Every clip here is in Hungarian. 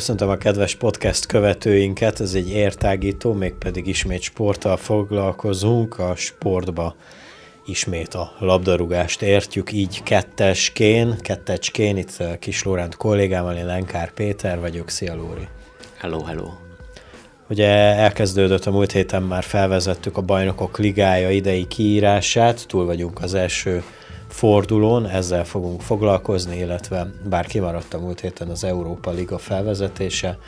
Köszöntöm a kedves podcast követőinket, ez egy értágító, mégpedig ismét sporttal foglalkozunk, a sportba ismét a labdarúgást értjük, így ketteskén, kettecskén, itt Kis Lóránt kollégámmal, én Lenkár Péter vagyok, szia Lóri! Hello, hello! Ugye elkezdődött a múlt héten, már felvezettük a Bajnokok Ligája idei kiírását, túl vagyunk az első fordulón, ezzel fogunk foglalkozni, illetve bár kimaradt a múlt héten az Európa Liga felvezetése,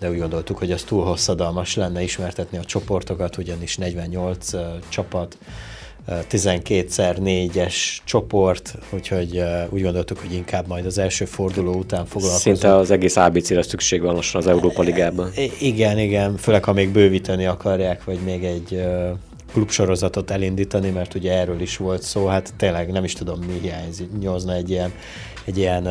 de úgy gondoltuk, hogy az túl hosszadalmas lenne ismertetni a csoportokat, ugyanis 48 uh, csapat, 12-szer 4-es csoport, úgyhogy úgy gondoltuk, hogy inkább majd az első forduló után foglalkozunk. Szinte az egész ABC-re szükség van lassan az Európa Ligában. Igen, igen, főleg ha még bővíteni akarják, vagy még egy klubsorozatot elindítani, mert ugye erről is volt szó, hát tényleg nem is tudom mi hiányzik, nyozna egy ilyen, egy ilyen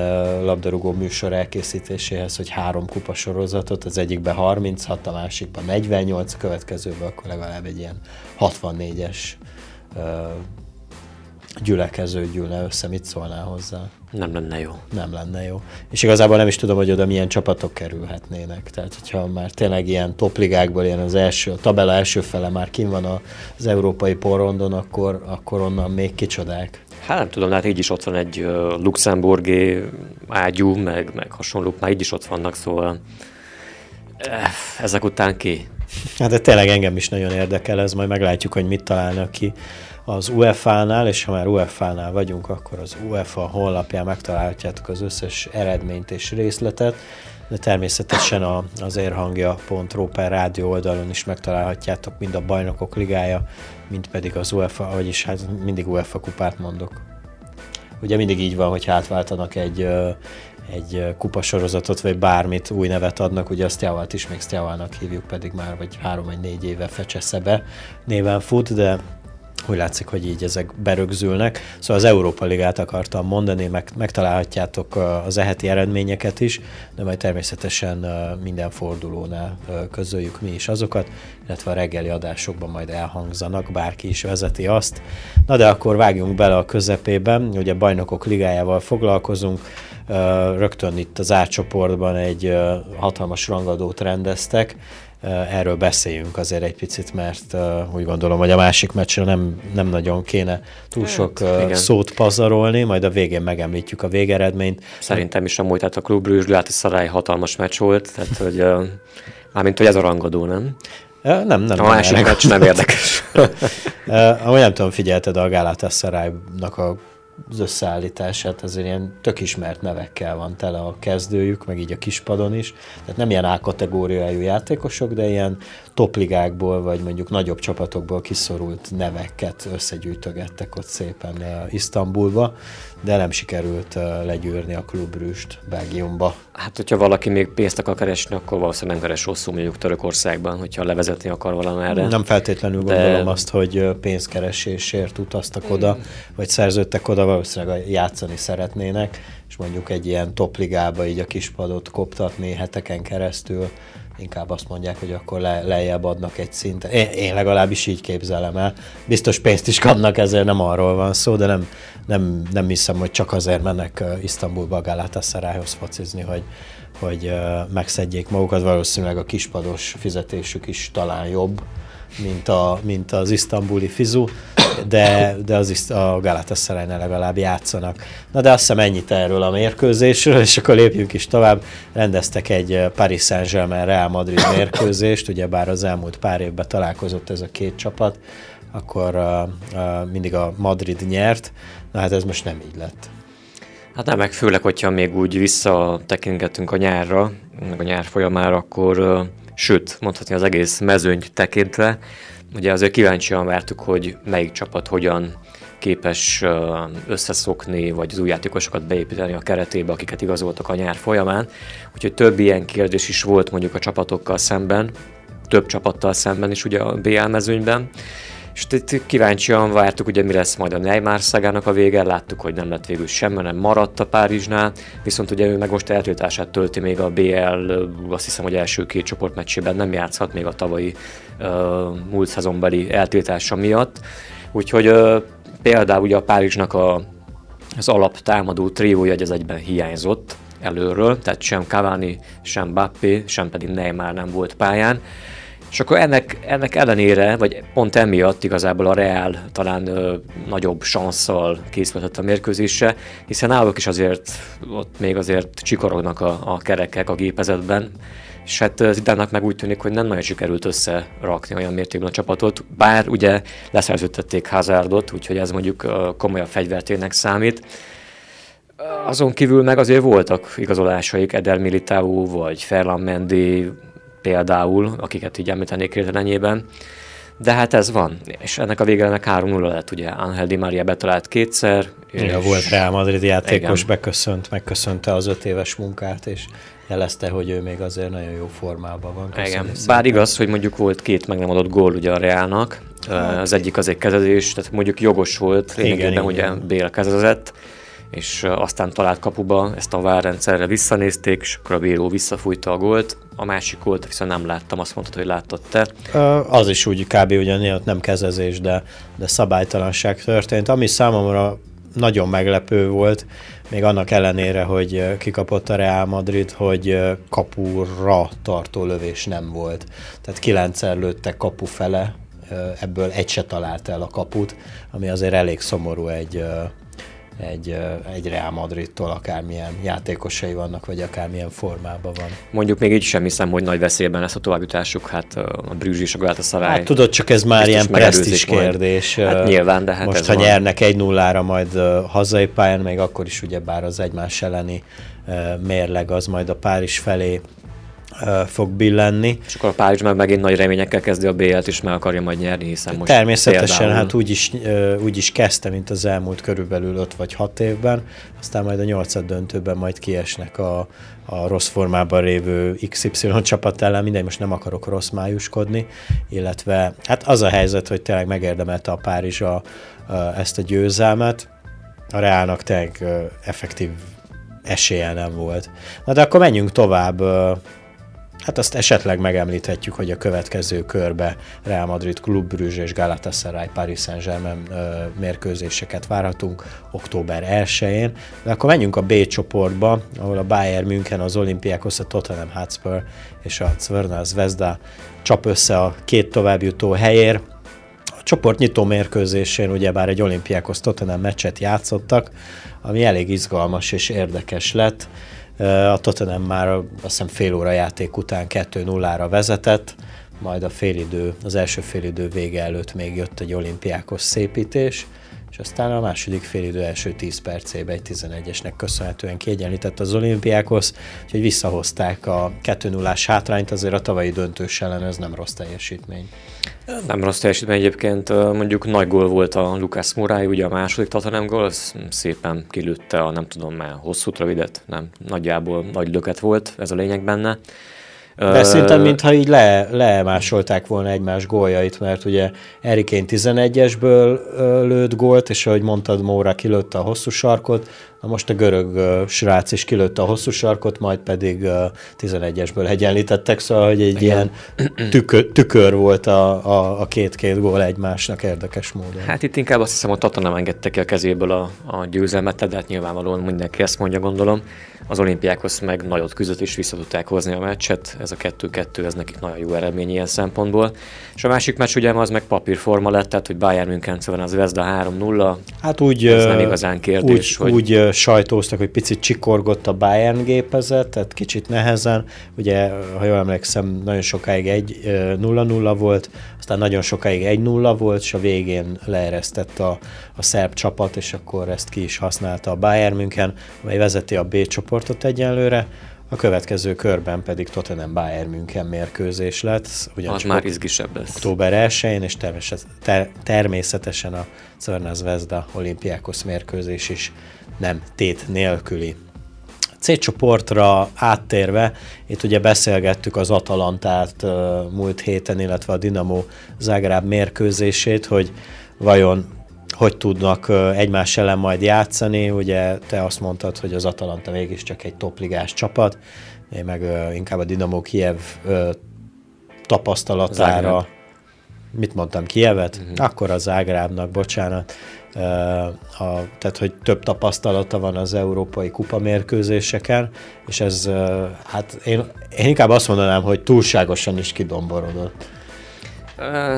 labdarúgó műsor elkészítéséhez, hogy három kupa sorozatot, az egyikben 36, a másikban 48, a következőben akkor legalább egy ilyen 64-es uh, gyülekező gyűlne össze, mit szólnál hozzá? Nem lenne jó. Nem lenne jó. És igazából nem is tudom, hogy oda milyen csapatok kerülhetnének. Tehát, hogyha már tényleg ilyen topligákból ilyen az első, a tabella első fele már kim van az európai porondon, akkor, akkor onnan még kicsodák. Hát nem tudom, hát így is ott van egy uh, luxemburgi ágyú, meg, meg hasonlók, már így is ott vannak, szóval eh, ezek után ki? Hát de tényleg engem is nagyon érdekel ez, majd meglátjuk, hogy mit találnak ki az UEFA-nál, és ha már UEFA-nál vagyunk, akkor az UEFA honlapján megtalálhatjátok az összes eredményt és részletet, de természetesen a, az érhangja.ro per rádió oldalon is megtalálhatjátok mind a bajnokok ligája, mind pedig az UEFA, vagyis hát mindig UEFA kupát mondok. Ugye mindig így van, hogy átváltanak egy, egy kupasorozatot, vagy bármit új nevet adnak, ugye a Sztjávalt is még Sztjávalnak hívjuk, pedig már vagy három vagy négy éve Fecseszebe néven fut, de úgy látszik, hogy így ezek berögzülnek. Szóval az Európa Ligát akartam mondani, meg, megtalálhatjátok az eheti eredményeket is, de majd természetesen minden fordulónál közöljük mi is azokat, illetve a reggeli adásokban majd elhangzanak, bárki is vezeti azt. Na de akkor vágjunk bele a közepében, ugye bajnokok ligájával foglalkozunk, rögtön itt az átcsoportban egy hatalmas rangadót rendeztek, erről beszéljünk azért egy picit, mert úgy gondolom, hogy a másik meccsre nem, nem nagyon kéne túl hát, sok hát, szót pazarolni, majd a végén megemlítjük a végeredményt. Szerintem is amúgy, tehát a klub Brüzs, Szarály hatalmas meccs volt, tehát hogy mármint, hogy ez a rangadó, nem? Nem, nem. A másik meccs nem érdekes. Ahogy nem tudom, figyelted a Galatasaray-nak a az összeállítását, azért ilyen tök ismert nevekkel van tele a kezdőjük, meg így a kispadon is. Tehát nem ilyen A-kategóriájú játékosok, de ilyen topligákból, vagy mondjuk nagyobb csapatokból kiszorult neveket összegyűjtögettek ott szépen uh, Isztambulba, de nem sikerült uh, legyűrni a klubrűst Belgiumba. Hát, hogyha valaki még pénzt akar keresni, akkor valószínűleg nem keres rosszul mondjuk Törökországban, hogyha levezetni akar valamerre. Nem feltétlenül de... gondolom azt, hogy pénzkeresésért utaztak oda, vagy szerződtek oda, valószínűleg játszani szeretnének, és mondjuk egy ilyen topligába így a kispadot koptatni heteken keresztül, inkább azt mondják, hogy akkor le, lejjebb adnak egy szintet. Én, én legalábbis így képzelem el. Biztos pénzt is kapnak, ezért nem arról van szó, de nem, nem, nem hiszem, hogy csak azért mennek Isztambulba a Galatasarayhoz focizni, hogy, hogy megszedjék magukat. Valószínűleg a kispados fizetésük is talán jobb, mint, a, mint az isztambuli fizu, de, de az a galatasaray legalább játszanak. Na de azt hiszem ennyit erről a mérkőzésről, és akkor lépjünk is tovább. Rendeztek egy Paris Saint-Germain Real Madrid mérkőzést, ugye bár az elmúlt pár évben találkozott ez a két csapat, akkor uh, uh, mindig a Madrid nyert, na hát ez most nem így lett. Hát nem, meg főleg, hogyha még úgy visszatekingetünk a nyárra, meg a nyár folyamára, akkor uh, sőt, mondhatni az egész mezőnyt tekintve, ugye azért kíváncsian vártuk, hogy melyik csapat hogyan képes összeszokni, vagy az új játékosokat beépíteni a keretébe, akiket igazoltak a nyár folyamán. Úgyhogy több ilyen kérdés is volt mondjuk a csapatokkal szemben, több csapattal szemben is ugye a BL mezőnyben. És itt kíváncsian vártuk, ugye mi lesz majd a Neymar szagának a vége, láttuk, hogy nem lett végül sem, nem maradt a Párizsnál, viszont ugye ő meg most eltiltását tölti még a BL, azt hiszem, hogy első két csoportmeccsében nem játszhat még a tavalyi uh, múlt szezonbeli eltiltása miatt. Úgyhogy uh, például ugye a Párizsnak a, az alaptámadó triója az egyben hiányzott előről, tehát sem Cavani, sem Mbappé, sem pedig Neymar nem volt pályán. És akkor ennek, ennek ellenére, vagy pont emiatt igazából a Real talán ö, nagyobb sanszal készülhetett a mérkőzésre, hiszen náluk is azért ott még azért csikorognak a, a kerekek a gépezetben, és hát Zidának meg úgy tűnik, hogy nem nagyon sikerült összerakni olyan mértékben a csapatot, bár ugye leszerződtették Hazardot, úgyhogy ez mondjuk komolyabb fegyvertének számít. Azon kívül meg azért voltak igazolásaik, Eder Militao vagy Ferland Mendy, például, akiket így említenék hirtelenjében. De hát ez van, és ennek a végelemnek 3-0 lett, ugye Angel Di Maria betalált kétszer. Ja, és... volt Real Madrid játékos, igen. beköszönt, megköszönte az öt éves munkát, és jelezte, hogy ő még azért nagyon jó formában van. Köszönöm igen, szépen. bár igaz, hogy mondjuk volt két meg nem adott gól ugye a Reálnak, hát. az egyik az egy kezezés, tehát mondjuk jogos volt, lényegében ugye Béla kezezett, és aztán talált kapuba, ezt a várrendszerre visszanézték, és akkor a bíró visszafújta a gólt. A másik gólt viszont nem láttam, azt mondtad, hogy láttad te. Az is úgy kb. ugyan nem kezezés, de, de szabálytalanság történt. Ami számomra nagyon meglepő volt, még annak ellenére, hogy kikapott a Real Madrid, hogy kapura tartó lövés nem volt. Tehát kilencszer lőttek kapu fele, ebből egy se talált el a kaput, ami azért elég szomorú egy egy, egy Real Madridtól akármilyen játékosai vannak, vagy akármilyen formában van. Mondjuk még így sem hiszem, hogy nagy veszélyben lesz a továbbjutásuk, hát a Brüzs és a Galatasaray. Hát tudod, csak ez már ilyen presztis kérdés. Hát nyilván, de hát Most, ha van. nyernek egy nullára majd hazai pályán, még akkor is ugyebár az egymás elleni mérleg az majd a Párizs felé fog billenni. És akkor a Párizs meg megint nagy reményekkel kezdi a BL-t, és meg akarja majd nyerni, hiszen most Természetesen, például... hát úgy is, úgy is kezdte, mint az elmúlt körülbelül 5 vagy 6 évben, aztán majd a nyolcad döntőben majd kiesnek a, a rossz formában lévő XY csapat ellen, mindegy, most nem akarok rossz májuskodni, illetve hát az a helyzet, hogy tényleg megérdemelte a Párizs a, a, ezt a győzelmet, a Reálnak tényleg effektív esélye nem volt. Na de akkor menjünk tovább Hát azt esetleg megemlíthetjük, hogy a következő körbe Real Madrid, Club Brugge és Galatasaray Paris Saint-Germain mérkőzéseket várhatunk október 1-én. De akkor menjünk a B csoportba, ahol a Bayern München, az Olympiakos, a Tottenham Hotspur és a Zverna Zvezda csap össze a két továbbjutó helyér. A csoport nyitó mérkőzésén ugyebár egy olimpiákhoz Tottenham meccset játszottak, ami elég izgalmas és érdekes lett. A Tottenham már azt hiszem fél óra játék után 2-0-ra vezetett, majd a félidő, az első félidő vége előtt még jött egy olimpiákos szépítés, és aztán a második félidő első 10 percében egy 11-esnek köszönhetően kiegyenlített az olimpiákhoz, úgyhogy visszahozták a 2 0 hátrányt, azért a tavalyi döntős ellen ez nem rossz teljesítmény. Nem rossz teljesítmény egyébként, mondjuk nagy gól volt a Lucas Morai, ugye a második Tottenham gól, szépen kilőtte a nem tudom már hosszú rövidet, nem, nagyjából nagy löket volt, ez a lényeg benne. De szerintem, mintha így le, lemásolták volna egymás góljait, mert ugye Erikén 11-esből lőtt gólt, és ahogy mondtad, Móra kilőtte a hosszú sarkot, Na most a görög uh, srác is kilőtte a hosszú sarkot, majd pedig uh, 11-esből egyenlítettek, szóval hogy egy Igen. ilyen tükör, tükör volt a, a, a két-két gól egymásnak érdekes módon. Hát itt inkább azt hiszem, hogy nem engedte ki a kezéből a, a győzelmet, de hát nyilvánvalóan mindenki ezt mondja, gondolom. Az olimpiákhoz meg nagyot küzdött és vissza tudták hozni a meccset. Ez a 2-2, ez nekik nagyon jó eredmény ilyen szempontból. És a másik meccs ugye az meg papírforma lett, tehát hogy Bayern München szóval az Vezda 3-0. Hát úgy, ez nem igazán kérdés, úgy, hogy... úgy sajtóztak, hogy picit csikorgott a Bayern gépezet, tehát kicsit nehezen. Ugye, ha jól emlékszem, nagyon sokáig egy 0-0 volt, aztán nagyon sokáig egy 0 volt, és a végén leeresztett a, a szerb csapat, és akkor ezt ki is használta a Bayern München, amely vezeti a B csoportot egyenlőre. a következő körben pedig Tottenham Bayern München mérkőzés lett. Az már izgisebb lesz. Október 1-én, és természetesen a Czerna Zvezda olimpiákos mérkőzés is nem tét nélküli. C csoportra áttérve, itt ugye beszélgettük az Atalantát múlt héten, illetve a Dinamo Zágráb mérkőzését, hogy vajon hogy tudnak egymás ellen majd játszani. Ugye te azt mondtad, hogy az Atalanta mégiscsak egy topligás csapat, én meg inkább a Dinamo Kiev tapasztalatára Zágráb. mit mondtam, Kievet? Uh-huh. Akkor a Zágrábnak, bocsánat a, tehát hogy több tapasztalata van az európai kupa mérkőzéseken, és ez, hát én, én inkább azt mondanám, hogy túlságosan is kidomborodott.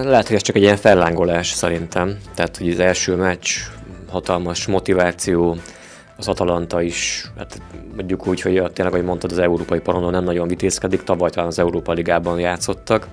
Lehet, hogy ez csak egy ilyen fellángolás szerintem. Tehát, hogy az első meccs hatalmas motiváció, az Atalanta is, hát mondjuk úgy, hogy tényleg, ahogy mondtad, az európai paronon nem nagyon vitézkedik, tavaly talán az Európa Ligában játszottak,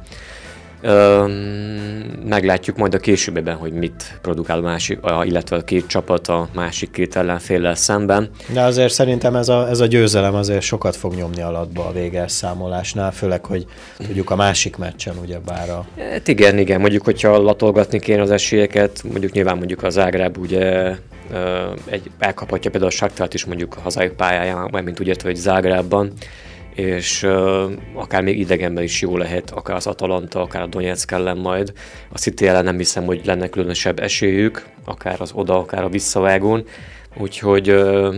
meglátjuk majd a későbbiben, hogy mit produkál a másik, illetve a két csapat a másik két ellenféllel szemben. De azért szerintem ez a, ez a győzelem azért sokat fog nyomni alatba a végelszámolásnál, főleg, hogy tudjuk a másik meccsen ugye bár a... Hát igen, igen, mondjuk, hogyha latolgatni kéne az esélyeket, mondjuk nyilván mondjuk az Ágráb ugye egy, elkaphatja például a Saktát is mondjuk a hazai pályáján, vagy mint úgy értve, hogy Zágrában, és uh, akár még idegenben is jó lehet, akár az Atalanta, akár a Donetsk ellen majd. A City ellen nem hiszem, hogy lenne különösebb esélyük, akár az oda, akár a visszavágón. Úgyhogy uh,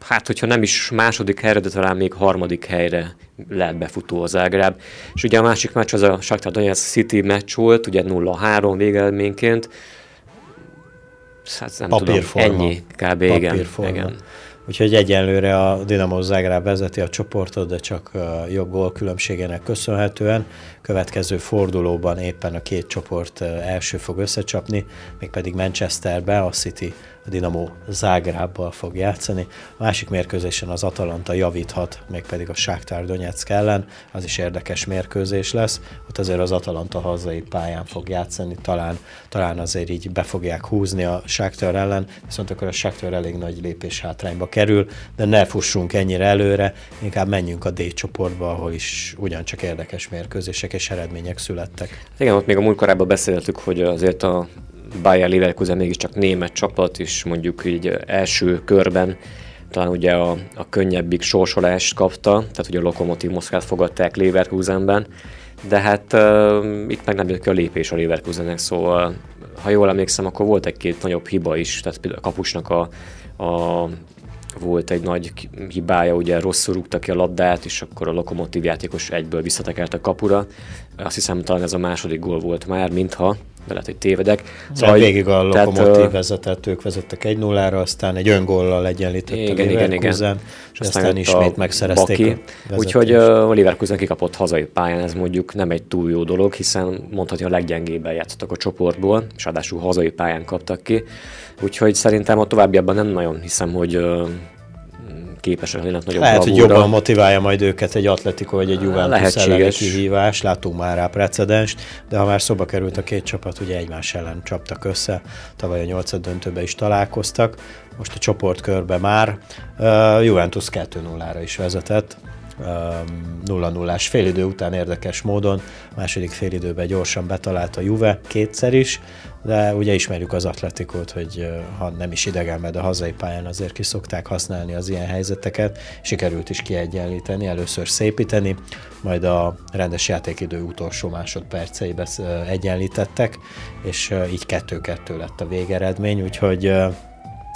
hát, hogyha nem is második helyre, de talán még harmadik helyre lehet befutó az Zágráb. És ugye a másik meccs az a Shakhtar Donetsk City meccs volt, ugye 0-3 végelményként. Hát nem tudom, ennyi kb. Igen, igen. Úgyhogy egyenlőre a Dinamo Zágráb vezeti a csoportot, de csak jobb gól különbségének köszönhetően. Következő fordulóban éppen a két csoport első fog összecsapni, mégpedig Manchesterbe, a City a Dinamo Zágrábbal fog játszani. A másik mérkőzésen az Atalanta javíthat, mégpedig a Sáktár Donetsk ellen, az is érdekes mérkőzés lesz. Ott azért az Atalanta hazai pályán fog játszani, talán, talán azért így be fogják húzni a Sáktár ellen, viszont akkor a Sáktár elég nagy lépés hátrányba kerül, de ne fussunk ennyire előre, inkább menjünk a D csoportba, ahol is ugyancsak érdekes mérkőzések és eredmények születtek. Igen, ott még a múltkorában beszéltük, hogy azért a Bayer Leverkusen mégiscsak német csapat, és mondjuk így első körben talán ugye a, a könnyebbik sorsolást kapta, tehát ugye a Lokomotív Moszkvát fogadták Leverkusenben, de hát uh, itt meg nem jött ki a lépés a Leverkusennek, szóval ha jól emlékszem, akkor volt egy-két nagyobb hiba is, tehát például a kapusnak a, a volt egy nagy hibája, ugye rosszul rúgta ki a labdát, és akkor a lokomotív játékos egyből visszatekert a kapura. Azt hiszem talán ez a második gól volt már, mintha, de lehet, hogy tévedek. Szóval ja, végig a lokomotív uh, vezetett, ők vezettek egy nullára, aztán egy öngóllal egyenlített igen, a igen, igen. és aztán, aztán ismét megszerezték Baki. a Úgyhogy a Leverkusen kikapott hazai pályán, ez mondjuk nem egy túl jó dolog, hiszen mondhatni a leggyengébben játszottak a csoportból, és ráadásul hazai pályán kaptak ki. Úgyhogy szerintem a továbbiakban nem nagyon hiszem, hogy képesek lennének nagyobb Lehet, hogy jobban motiválja majd őket egy Atletico vagy egy Juventus elleni kihívás, látunk már rá precedenst, de ha már szoba került a két csapat, ugye egymás ellen csaptak össze, tavaly a nyolcad döntőbe is találkoztak, most a csoportkörbe már. Uh, Juventus 2-0-ra is vezetett, 0-0-ás félidő után érdekes módon, második félidőben gyorsan betalált a Juve kétszer is, de ugye ismerjük az atletikot, hogy ha nem is idegen, de hazai pályán azért ki szokták használni az ilyen helyzeteket, sikerült is kiegyenlíteni, először szépíteni, majd a rendes játékidő utolsó másodperceibe egyenlítettek, és így kettő-kettő lett a végeredmény, úgyhogy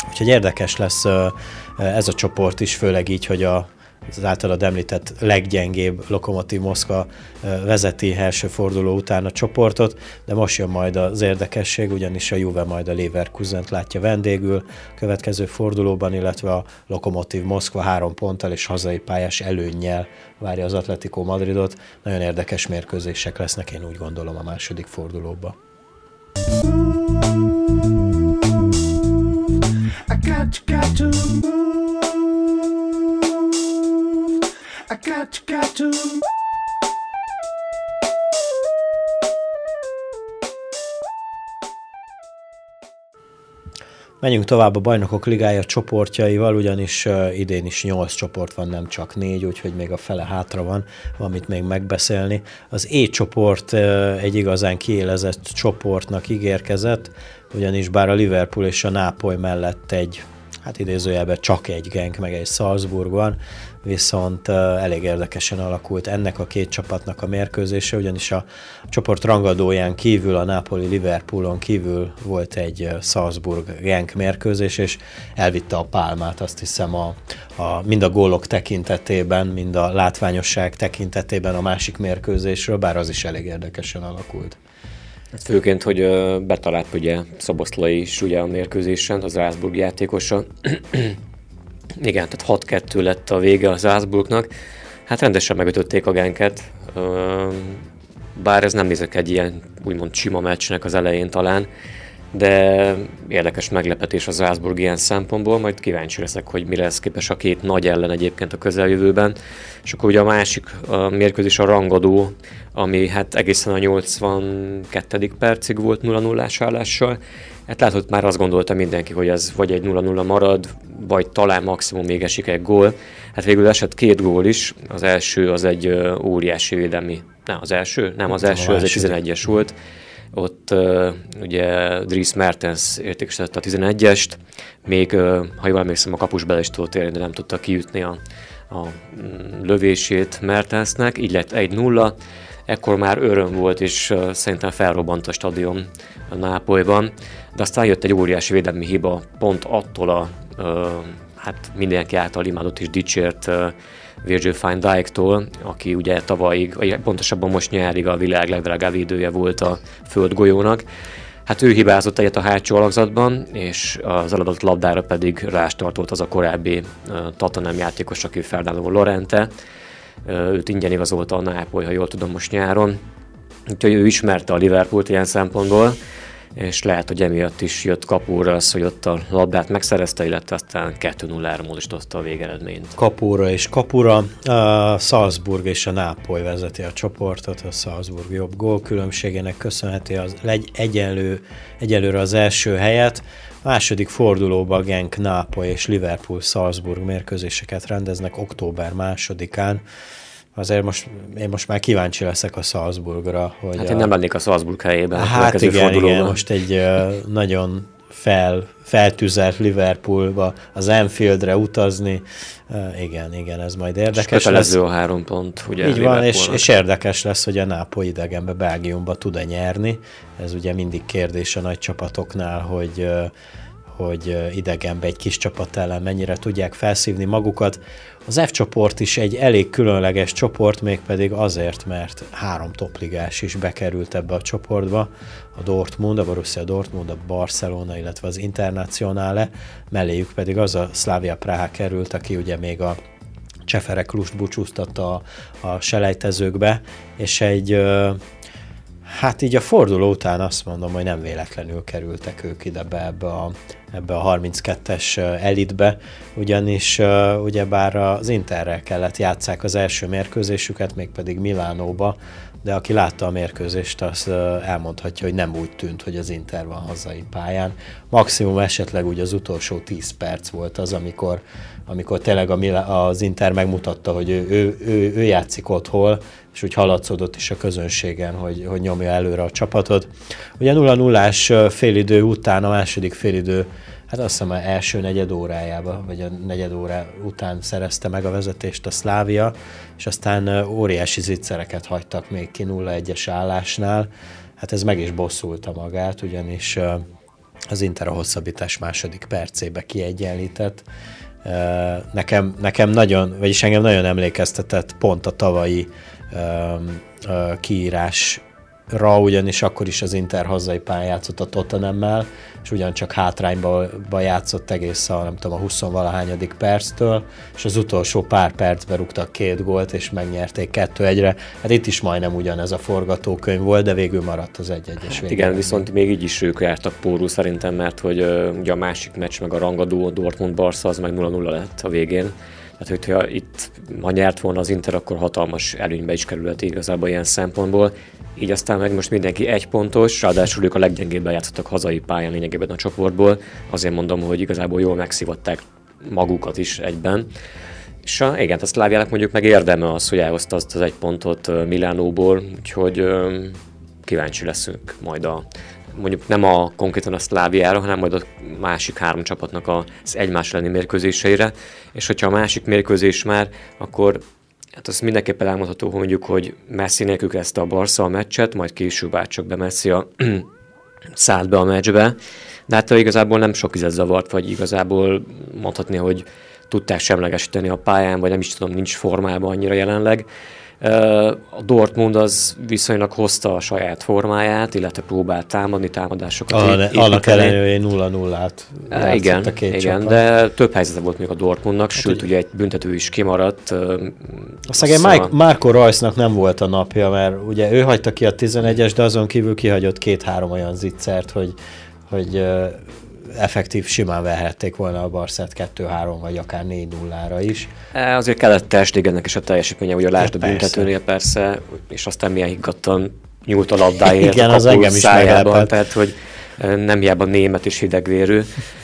Úgyhogy érdekes lesz ez a csoport is, főleg így, hogy a az általad említett leggyengébb Lokomotív Moszkva vezeti első forduló után a csoportot, de most jön majd az érdekesség, ugyanis a Juve majd a Leverkusent látja vendégül következő fordulóban, illetve a Lokomotív Moszkva három ponttal és hazai pályás előnnyel várja az Atletico Madridot. Nagyon érdekes mérkőzések lesznek, én úgy gondolom a második fordulóba. I got, got to move. To. Menjünk tovább a Bajnokok Ligája csoportjaival, ugyanis uh, idén is 8 csoport van, nem csak 4, úgyhogy még a fele hátra van, valamit még megbeszélni. Az E csoport uh, egy igazán kiélezett csoportnak ígérkezett, ugyanis bár a Liverpool és a Nápoly mellett egy hát idézőjelben csak egy Genk, meg egy Salzburg van, viszont elég érdekesen alakult ennek a két csapatnak a mérkőzése, ugyanis a csoport rangadóján kívül, a Napoli Liverpoolon kívül volt egy Salzburg Genk mérkőzés, és elvitte a pálmát, azt hiszem a, a, mind a gólok tekintetében, mind a látványosság tekintetében a másik mérkőzésről, bár az is elég érdekesen alakult. Hát főként, hogy betalált ugye Szaboszlai is ugye a mérkőzésen, az Rászburg játékosa. Igen, tehát 6-2 lett a vége az Rászburgnak. Hát rendesen megütötték a genket, bár ez nem nézek egy ilyen úgymond sima meccsnek az elején talán, de érdekes meglepetés az Rászburg ilyen szempontból, majd kíváncsi leszek, hogy mire lesz képes a két nagy ellen egyébként a közeljövőben. És akkor ugye a másik a mérkőzés a rangadó, ami hát egészen a 82. percig volt 0-0-ás állással. Hát látod, már azt gondolta mindenki, hogy ez vagy egy 0-0 marad, vagy talán maximum még esik egy gól. Hát végül esett két gól is, az első az egy óriási védelmi, nem az első, nem az első, az egy 11-es volt ott uh, ugye Dries Mertens értékesítette a 11-est, még, uh, ha jól emlékszem, a kapus bele is tudott érni, de nem tudta kiütni a, a mm, lövését Mertensnek, így lett 1-0. Ekkor már öröm volt, és szerintem felrobbant a stadion a Nápolyban, de aztán jött egy óriási védelmi hiba pont attól a hát mindenki által imádott és dicsért Virgil van Dijk-tól, aki ugye tavalyig, vagy pontosabban most nyárig a világ legdrágább védője volt a földgolyónak. Hát ő hibázott egyet a hátsó alakzatban, és az eladott labdára pedig rástartott az a korábbi uh, Tatanem játékos, aki Fernando Lorente. Őt ingyen igazolta a Nápoly, ha jól tudom most nyáron. Úgyhogy ő ismerte a Liverpoolt ilyen szempontból, és lehet, hogy emiatt is jött kapóra az, hogy ott a labdát megszerezte, illetve aztán 2-0-ra módosította a végeredményt. Kapóra és kapura. A Salzburg és a Nápoly vezeti a csoportot, a Salzburg jobb gól különbségének köszönheti az legy, egyenlő, egyelőre az első helyet. A második fordulóban Genk, Nápoly és Liverpool Salzburg mérkőzéseket rendeznek október másodikán azért most, én most már kíváncsi leszek a Salzburgra. Hogy hát én a... nem lennék a Salzburg helyében. Hát igen, igen, most egy nagyon fel, feltüzelt Liverpoolba, az Anfieldre utazni. Igen, igen, ez majd érdekes és lesz. a három pont, ugye Így van, és, és érdekes lesz, hogy a Nápoly idegenbe, Belgiumba tud-e nyerni. Ez ugye mindig kérdés a nagy csapatoknál, hogy hogy idegenbe egy kis csapat ellen mennyire tudják felszívni magukat. Az F csoport is egy elég különleges csoport, mégpedig azért, mert három topligás is bekerült ebbe a csoportba, a Dortmund, a Borussia Dortmund, a Barcelona, illetve az Internacionale, melléjük pedig az a Slavia Praha került, aki ugye még a Cseferek Lust búcsúztatta a, a selejtezőkbe, és egy Hát így a forduló után azt mondom, hogy nem véletlenül kerültek ők ide be ebbe a, ebbe a 32-es elitbe, ugyanis ugyebár az Interrel kellett játszák az első mérkőzésüket, mégpedig Milánóba, de aki látta a mérkőzést, az elmondhatja, hogy nem úgy tűnt, hogy az Inter van hazai pályán. Maximum esetleg úgy az utolsó 10 perc volt az, amikor, amikor tényleg az Inter megmutatta, hogy ő, ő, ő, ő játszik otthon, és úgy haladszódott is a közönségen, hogy, hogy nyomja előre a csapatot. Ugye 0 0 félidő után, a második félidő, hát azt hiszem a első negyed órájába, vagy a negyed órá után szerezte meg a vezetést a Szlávia, és aztán óriási zicsereket hagytak még ki 0-1-es állásnál. Hát ez meg is bosszulta magát, ugyanis az Inter a hosszabbítás második percébe kiegyenlített. Nekem, nekem nagyon, vagyis engem nagyon emlékeztetett pont a tavalyi kiírás Ra ugyanis akkor is az Inter hazai pályán játszott a Tottenhammel, és ugyancsak hátrányba játszott egész a, nem tudom, a 20 valahányadik perctől, és az utolsó pár percben rúgtak két gólt, és megnyerték kettő egyre. Hát itt is majdnem ugyanez a forgatókönyv volt, de végül maradt az egy-egyes hát Igen, viszont még így is ők jártak pórul szerintem, mert hogy ugye a másik meccs meg a rangadó Dortmund Barca az meg 0-0 lett a végén Tehát, hogyha itt ma nyert volna az Inter, akkor hatalmas előnybe is kerülhet igazából ilyen szempontból. Így aztán meg most mindenki egy pontos, ráadásul ők a leggyengébben játszottak hazai pályán lényegében a csoportból. Azért mondom, hogy igazából jól megszivatták magukat is egyben. És a, igen, a Szláviának mondjuk meg érdeme az, hogy elhozta azt az egy pontot Milánóból, úgyhogy kíváncsi leszünk majd a mondjuk nem a konkrétan a Szláviára, hanem majd a másik három csapatnak az egymás elleni mérkőzéseire, és hogyha a másik mérkőzés már, akkor hát az mindenképpen elmondható, hogy mondjuk, hogy Messi nélkül ezt a Barca a meccset, majd később át csak be Messi a szállt be a meccsbe, de hát igazából nem sok vizet zavart, vagy igazából mondhatni, hogy tudták semlegesíteni a pályán, vagy nem is tudom, nincs formában annyira jelenleg. A Dortmund az viszonylag hozta a saját formáját, illetve próbált támadni, támadásokat a, Annak ellenére 0 0 át Igen, igen csapat. de több helyzete volt még a Dortmundnak, hát, sőt, ugye egy büntető is kimaradt. A szegény Mike, Marco Reusnak nem volt a napja, mert ugye ő hagyta ki a 11-es, de azon kívül kihagyott két-három olyan zicsert, hogy, hogy effektív simán verhették volna a Barszát 2-3 vagy akár 4-0-ra is. E, azért kellett Testigennek is a teljesítménye, ugye lásd a büntetőnél persze, és aztán milyen higgadtan nyúlt a labdáért Igen, a az engem is szájában, tehát hogy e, nem hiába német és hidegvérű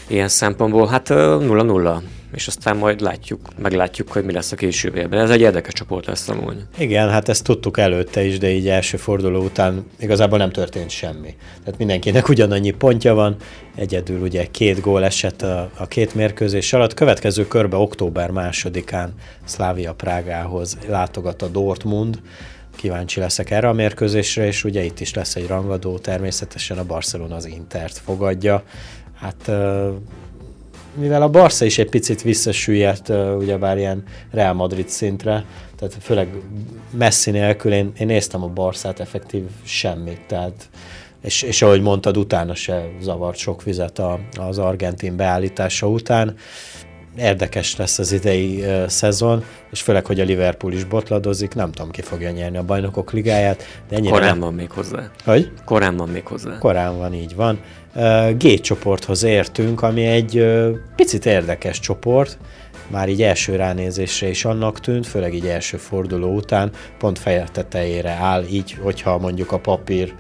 ilyen szempontból. Hát 0-0 és aztán majd látjuk, meglátjuk, hogy mi lesz a későbbiekben. Ez egy érdekes csoport lesz amúgy. Igen, hát ezt tudtuk előtte is, de így első forduló után igazából nem történt semmi. Tehát mindenkinek ugyanannyi pontja van, egyedül ugye két gól esett a, a két mérkőzés alatt. Következő körbe október másodikán Szlávia Prágához látogat a Dortmund, kíváncsi leszek erre a mérkőzésre, és ugye itt is lesz egy rangadó, természetesen a Barcelona az Intert fogadja. Hát mivel a Barca is egy picit visszasüllyedt, ugyebár ilyen Real Madrid szintre, tehát főleg Messi nélkül én, én néztem a Barszát effektív semmit, tehát és, és ahogy mondtad, utána se zavart sok vizet a, az argentin beállítása után. Érdekes lesz az idei uh, szezon, és főleg, hogy a Liverpool is botladozik, nem tudom, ki fogja nyerni a bajnokok ligáját. De ennyire Korán van még hozzá. Hogy? Korán van még hozzá. Korán van, így van. G csoporthoz értünk, ami egy picit érdekes csoport, már így első ránézésre is annak tűnt, főleg így első forduló után, pont feje tetejére áll, így, hogyha mondjuk a papír,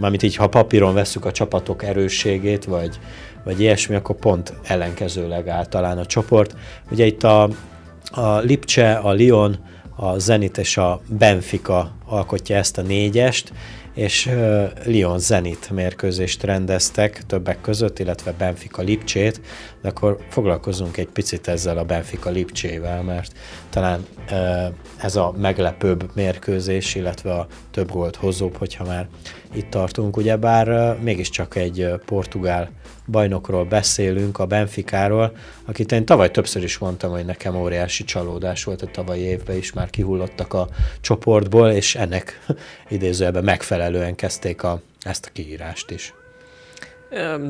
mármint így, ha papíron veszük a csapatok erősségét, vagy, vagy ilyesmi, akkor pont ellenkezőleg áll talán a csoport. Ugye itt a, a Lipcse, a Lyon, a Zenit és a Benfica alkotja ezt a négyest, és Lyon Zenit mérkőzést rendeztek többek között, illetve Benfica Lipcsét, de akkor foglalkozunk egy picit ezzel a Benfica Lipcsével, mert talán ez a meglepőbb mérkőzés, illetve a több gólt hozóbb, hogyha már itt tartunk, ugyebár mégiscsak egy portugál bajnokról beszélünk, a Benficáról, akit én tavaly többször is mondtam, hogy nekem óriási csalódás volt a tavalyi évben is, már kihullottak a csoportból, és ennek idézőjelben megfelelően kezdték a, ezt a kiírást is.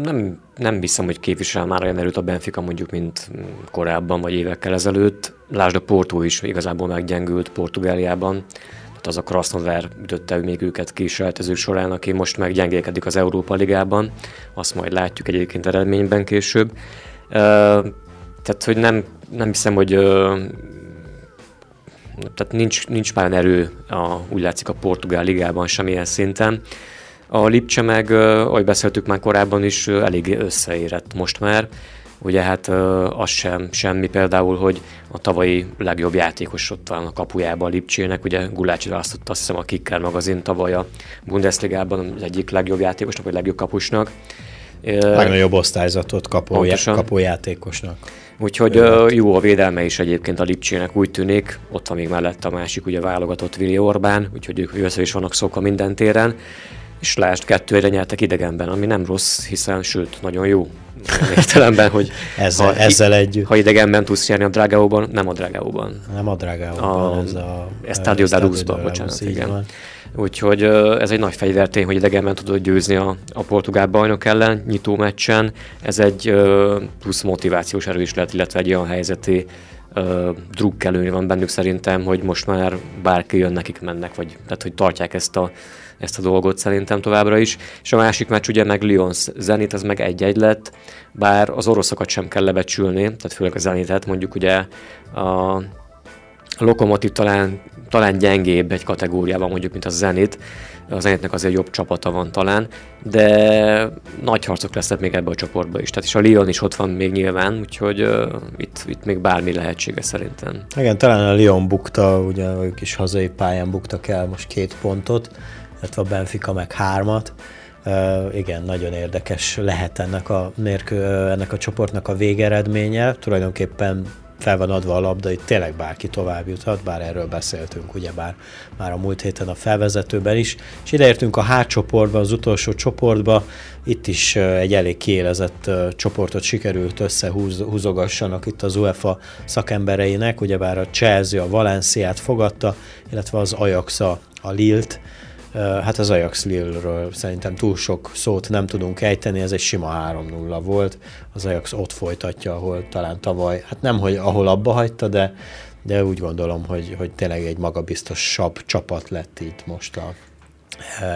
Nem, nem hiszem, hogy képvisel már olyan erőt a Benfica mondjuk, mint korábban vagy évekkel ezelőtt. Lásd a Porto is igazából meggyengült Portugáliában. Tehát az a Krasnodar ütötte még őket ki során, aki most meggyengélkedik az Európa Ligában. Azt majd látjuk egyébként eredményben később. Tehát, hogy nem, nem hiszem, hogy tehát nincs, nincs már erő, a, úgy látszik a Portugál ligában semmilyen szinten. A Lipcse meg, ahogy beszéltük már korábban is, elég összeérett most már. Ugye hát az sem semmi például, hogy a tavalyi legjobb játékos ott van a kapujába a Lipcsének, ugye Gulácsi választotta azt hiszem a Kicker magazin tavaly a Bundesligában az egyik legjobb játékosnak, vagy legjobb kapusnak. Legnagyobb osztályzatot kapó, kapujátékosnak. Úgyhogy jó a védelme is egyébként a Lipcsének úgy tűnik, ott van még mellett a másik, ugye válogatott Vili Orbán, úgyhogy ők össze is vannak szokva minden téren és lásd, kettőre nyertek idegenben, ami nem rossz, hiszen sőt, nagyon jó értelemben, hogy ezzel, ha, ezzel együtt. Ha idegenben tudsz nyerni a Drágáóban, nem a Drágáóban. Nem a Drágáóban, a, ez a... Estadio da Luzban, bocsánat, igen. Van. Úgyhogy ez egy nagy fegyvertény, hogy idegenben tudod győzni a, a portugál bajnok ellen nyitó meccsen. Ez egy plusz motivációs erő is lehet, illetve egy olyan helyzeti drukkelőny van bennük szerintem, hogy most már bárki jön, nekik mennek, vagy tehát hogy tartják ezt a ezt a dolgot szerintem továbbra is. És a másik meccs ugye meg Lyon Zenit, az meg egy-egy lett, bár az oroszokat sem kell lebecsülni, tehát főleg a Zenitet, mondjuk ugye a a Lokomotív talán, talán gyengébb egy kategóriában mondjuk, mint a Zenit. A Zenitnek azért jobb csapata van talán, de nagy harcok lesznek még ebbe a csoportba is. Tehát és a Lyon is ott van még nyilván, úgyhogy uh, itt, itt még bármi lehetséges szerintem. Igen, talán a Lyon bukta, ugye ők is hazai pályán buktak el most két pontot, illetve a Benfica meg hármat. Igen, nagyon érdekes lehet ennek a, mérkő, ennek a csoportnak a végeredménye. Tulajdonképpen fel van adva a labda, itt tényleg bárki tovább juthat, bár erről beszéltünk ugye bár már a múlt héten a felvezetőben is. És ideértünk a H csoportba, az utolsó csoportba, itt is egy elég kiélezett csoportot sikerült összehúzogassanak itt az UEFA szakembereinek, ugyebár a Chelsea a Valenciát fogadta, illetve az Ajax a Lilt, Hát az Ajax Lille-ről szerintem túl sok szót nem tudunk ejteni, ez egy sima 3-0 volt. Az Ajax ott folytatja, ahol talán tavaly, hát nem, hogy ahol abba hagyta, de, de úgy gondolom, hogy, hogy tényleg egy magabiztosabb csapat lett itt most a,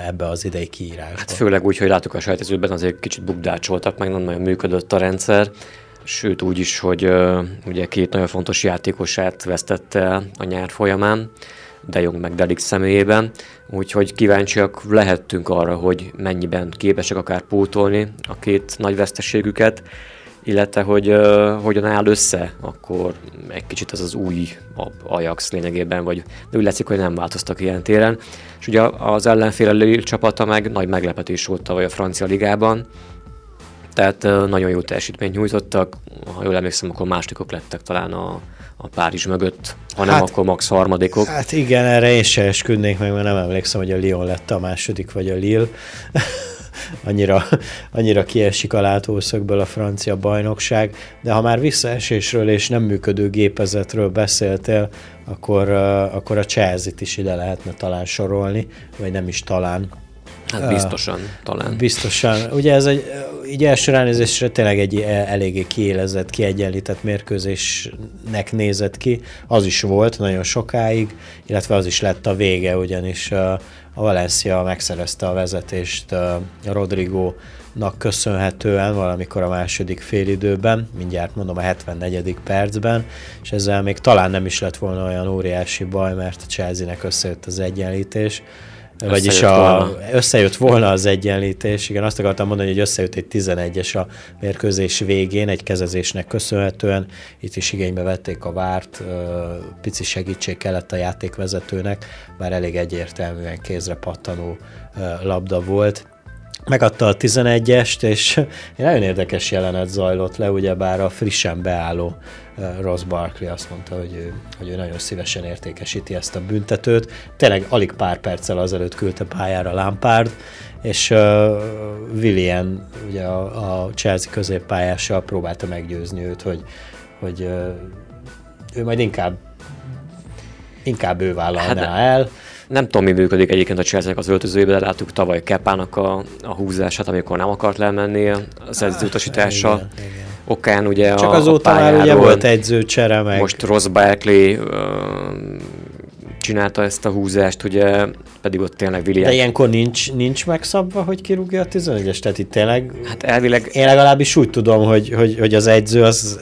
ebbe az idei kiírásba. Hát főleg úgy, hogy láttuk a sajtezőben azért kicsit bukdácsoltak, meg nem nagyon működött a rendszer, sőt úgy is, hogy ugye két nagyon fontos játékosát vesztette a nyár folyamán, de Jong meg Delik személyében, úgyhogy kíváncsiak lehettünk arra, hogy mennyiben képesek akár pótolni a két nagy veszteségüket, illetve hogy uh, hogyan áll össze, akkor egy kicsit az az új Ajax lényegében, vagy de úgy látszik, hogy nem változtak ilyen téren. És ugye az ellenfél Lille csapata meg nagy meglepetés volt tavaly a francia ligában, tehát nagyon jó teljesítményt nyújtottak, ha jól emlékszem, akkor másodikok lettek talán a, a Párizs mögött, ha nem, hát, akkor max harmadikok. Hát igen, erre én se esküdnék meg, mert nem emlékszem, hogy a Lyon lett a második, vagy a Lille. annyira, annyira kiesik a látószögből a francia bajnokság, de ha már visszaesésről és nem működő gépezetről beszéltél, akkor, akkor a Chelsea-t is ide lehetne talán sorolni, vagy nem is talán, Hát biztosan, uh, talán. Biztosan. Ugye ez egy, így első ránézésre tényleg egy eléggé kiélezett, kiegyenlített mérkőzésnek nézett ki. Az is volt nagyon sokáig, illetve az is lett a vége, ugyanis a Valencia megszerezte a vezetést a Rodrigo nak köszönhetően valamikor a második félidőben, mindjárt mondom a 74. percben, és ezzel még talán nem is lett volna olyan óriási baj, mert a Chelsea-nek összejött az egyenlítés, vagyis a, volna. összejött volna az egyenlítés. Igen, azt akartam mondani, hogy összejött egy 11-es a mérkőzés végén, egy kezezésnek köszönhetően. Itt is igénybe vették a várt, pici segítség kellett a játékvezetőnek, bár elég egyértelműen kézre pattanó labda volt megadta a 11-est, és egy nagyon érdekes jelenet zajlott le, ugyebár a frissen beálló Ross Barkley azt mondta, hogy ő, hogy ő nagyon szívesen értékesíti ezt a büntetőt. Tényleg alig pár perccel azelőtt küldte pályára Lampard, és uh, William, ugye a, a Chelsea középpályással próbálta meggyőzni őt, hogy, hogy uh, ő majd inkább inkább ő vállalná hát, el. Nem tudom, mi működik egyébként a chelsea az öltözőjében, de láttuk tavaly Kepának a, a húzását, amikor nem akart lemenni a szerződésutasítása. Igen, igen okán ugye Csak a, azóta a már ugye volt edzőcsere meg. Most Ross Barkley csinálta ezt a húzást, ugye, pedig ott tényleg William... De ilyenkor nincs, nincs megszabva, hogy kirúgja a 11-es, tehát itt tényleg... Hát elvileg... Én legalábbis úgy tudom, hogy, hogy, hogy az edző az,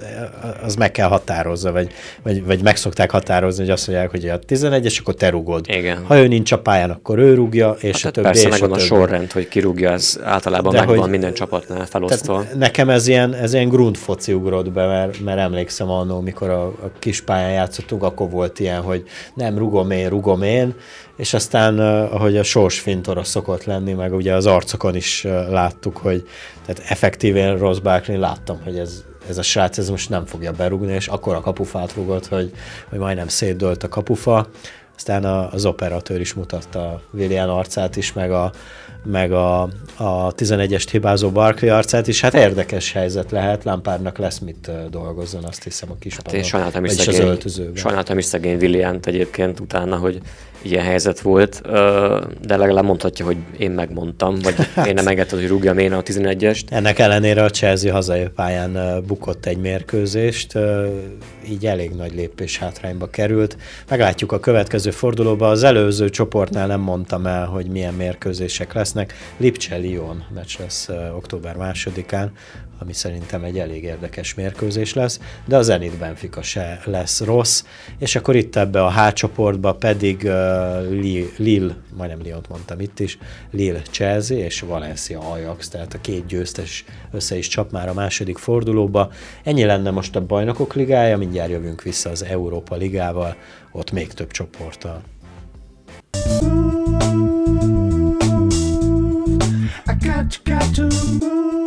az meg kell határozza, vagy, vagy, vagy meg szokták határozni, hogy azt mondják, hogy a 11-es, akkor te rúgod. Igen. Ha ő nincs a pályán, akkor ő rúgja, és hát a többi. Persze megvan a, a sorrend, hogy kirúgja, ez általában De megvan hogy, minden csapatnál felosztva. Nekem ez ilyen, ez ilyen grund foci ugrott be, mert, mert emlékszem annól, mikor a, a kis pályán játszottunk, akkor volt ilyen, hogy nem rugom én, rugom én, és aztán, ahogy a sorsfintora szokott lenni, meg ugye az arcokon is láttuk, hogy tehát effektíven Ross Barkley láttam, hogy ez, ez a srác ez most nem fogja berúgni, és akkor a kapufát rugott, hogy, hogy majdnem szétdőlt a kapufa. Aztán az operatőr is mutatta William arcát is, meg a, meg a, a 11-est hibázó Barkley arcát is. Hát érdekes helyzet lehet, Lampárnak lesz mit dolgozzon, azt hiszem a kis hát én sajnáltam is, szegény, sajnáltam is szegény William egyébként utána, hogy ilyen helyzet volt, de legalább mondhatja, hogy én megmondtam, vagy én nem engedtem, hogy rúgjam én a 11-est. Ennek ellenére a Chelsea hazai pályán bukott egy mérkőzést, így elég nagy lépés hátrányba került. Meglátjuk a következő fordulóban. Az előző csoportnál nem mondtam el, hogy milyen mérkőzések lesznek. Lipcse-Lyon meccs lesz október másodikán, ami szerintem egy elég érdekes mérkőzés lesz, de a Zenit Benfica se lesz rossz, és akkor itt ebbe a H csoportba pedig uh, Lille, majdnem Lyont mondtam itt is, Lille Chelsea és Valencia Ajax, tehát a két győztes össze is csap már a második fordulóba. Ennyi lenne most a bajnokok ligája, mindjárt jövünk vissza az Európa ligával, ott még több csoporttal. I got, got to move.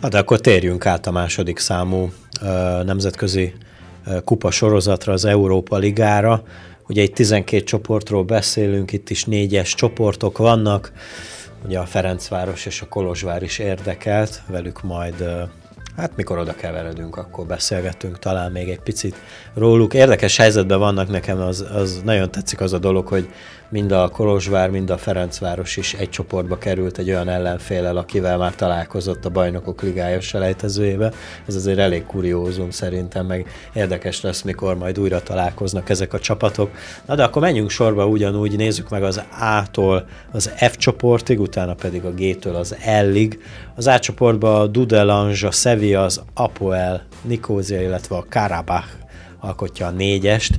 Na de akkor térjünk át a második számú nemzetközi kupa sorozatra, az Európa Ligára. Ugye itt 12 csoportról beszélünk, itt is négyes csoportok vannak. Ugye a Ferencváros és a Kolozsvár is érdekelt, velük majd Hát mikor oda keveredünk, akkor beszélgetünk talán még egy picit róluk. Érdekes helyzetben vannak nekem, az, az nagyon tetszik az a dolog, hogy mind a Kolozsvár, mind a Ferencváros is egy csoportba került egy olyan ellenfélel, akivel már találkozott a bajnokok ligája selejtezőjébe. Ez azért elég kuriózum szerintem, meg érdekes lesz, mikor majd újra találkoznak ezek a csapatok. Na de akkor menjünk sorba ugyanúgy, nézzük meg az A-tól az F csoportig, utána pedig a G-től az L-ig. Az A csoportban a Dudelange, a Sevilla, az Apoel, Nikózia, illetve a Karabach alkotja a négyest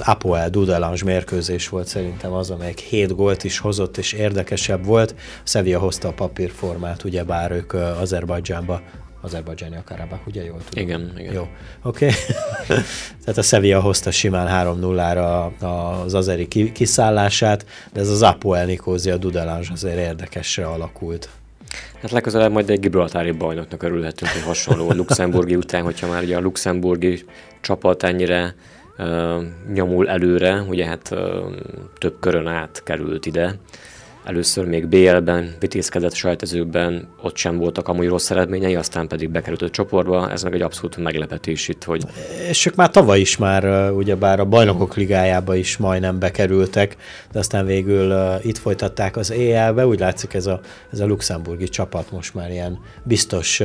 az Apoel Dudelange mérkőzés volt szerintem az, amelyik 7 gólt is hozott, és érdekesebb volt. Sevilla hozta a papírformát, ugyebár ők Azerbajdzsánba Azerbajdzsáni a Karabach, ugye jól tudom? Igen, igen. Jó, oké. Okay. Tehát a Sevilla hozta simán 3-0-ra az azeri kiszállását, de ez az Apoel Nikózia Dudelange azért érdekesre alakult. Hát legközelebb majd egy gibraltári bajnoknak örülhetünk, hogy hasonló a luxemburgi után, hogyha már ugye a luxemburgi csapat ennyire nyomul előre, ugye hát több körön át került ide, Először még BL-ben, vitézkedett sajtezőkben, ott sem voltak amúgy rossz eredményei, aztán pedig bekerült a csoportba, ez meg egy abszolút meglepetés itt, hogy... És ők már tavaly is már, ugyebár a bajnokok ligájába is majdnem bekerültek, de aztán végül itt folytatták az EL-be, úgy látszik ez a, ez a luxemburgi csapat most már ilyen biztos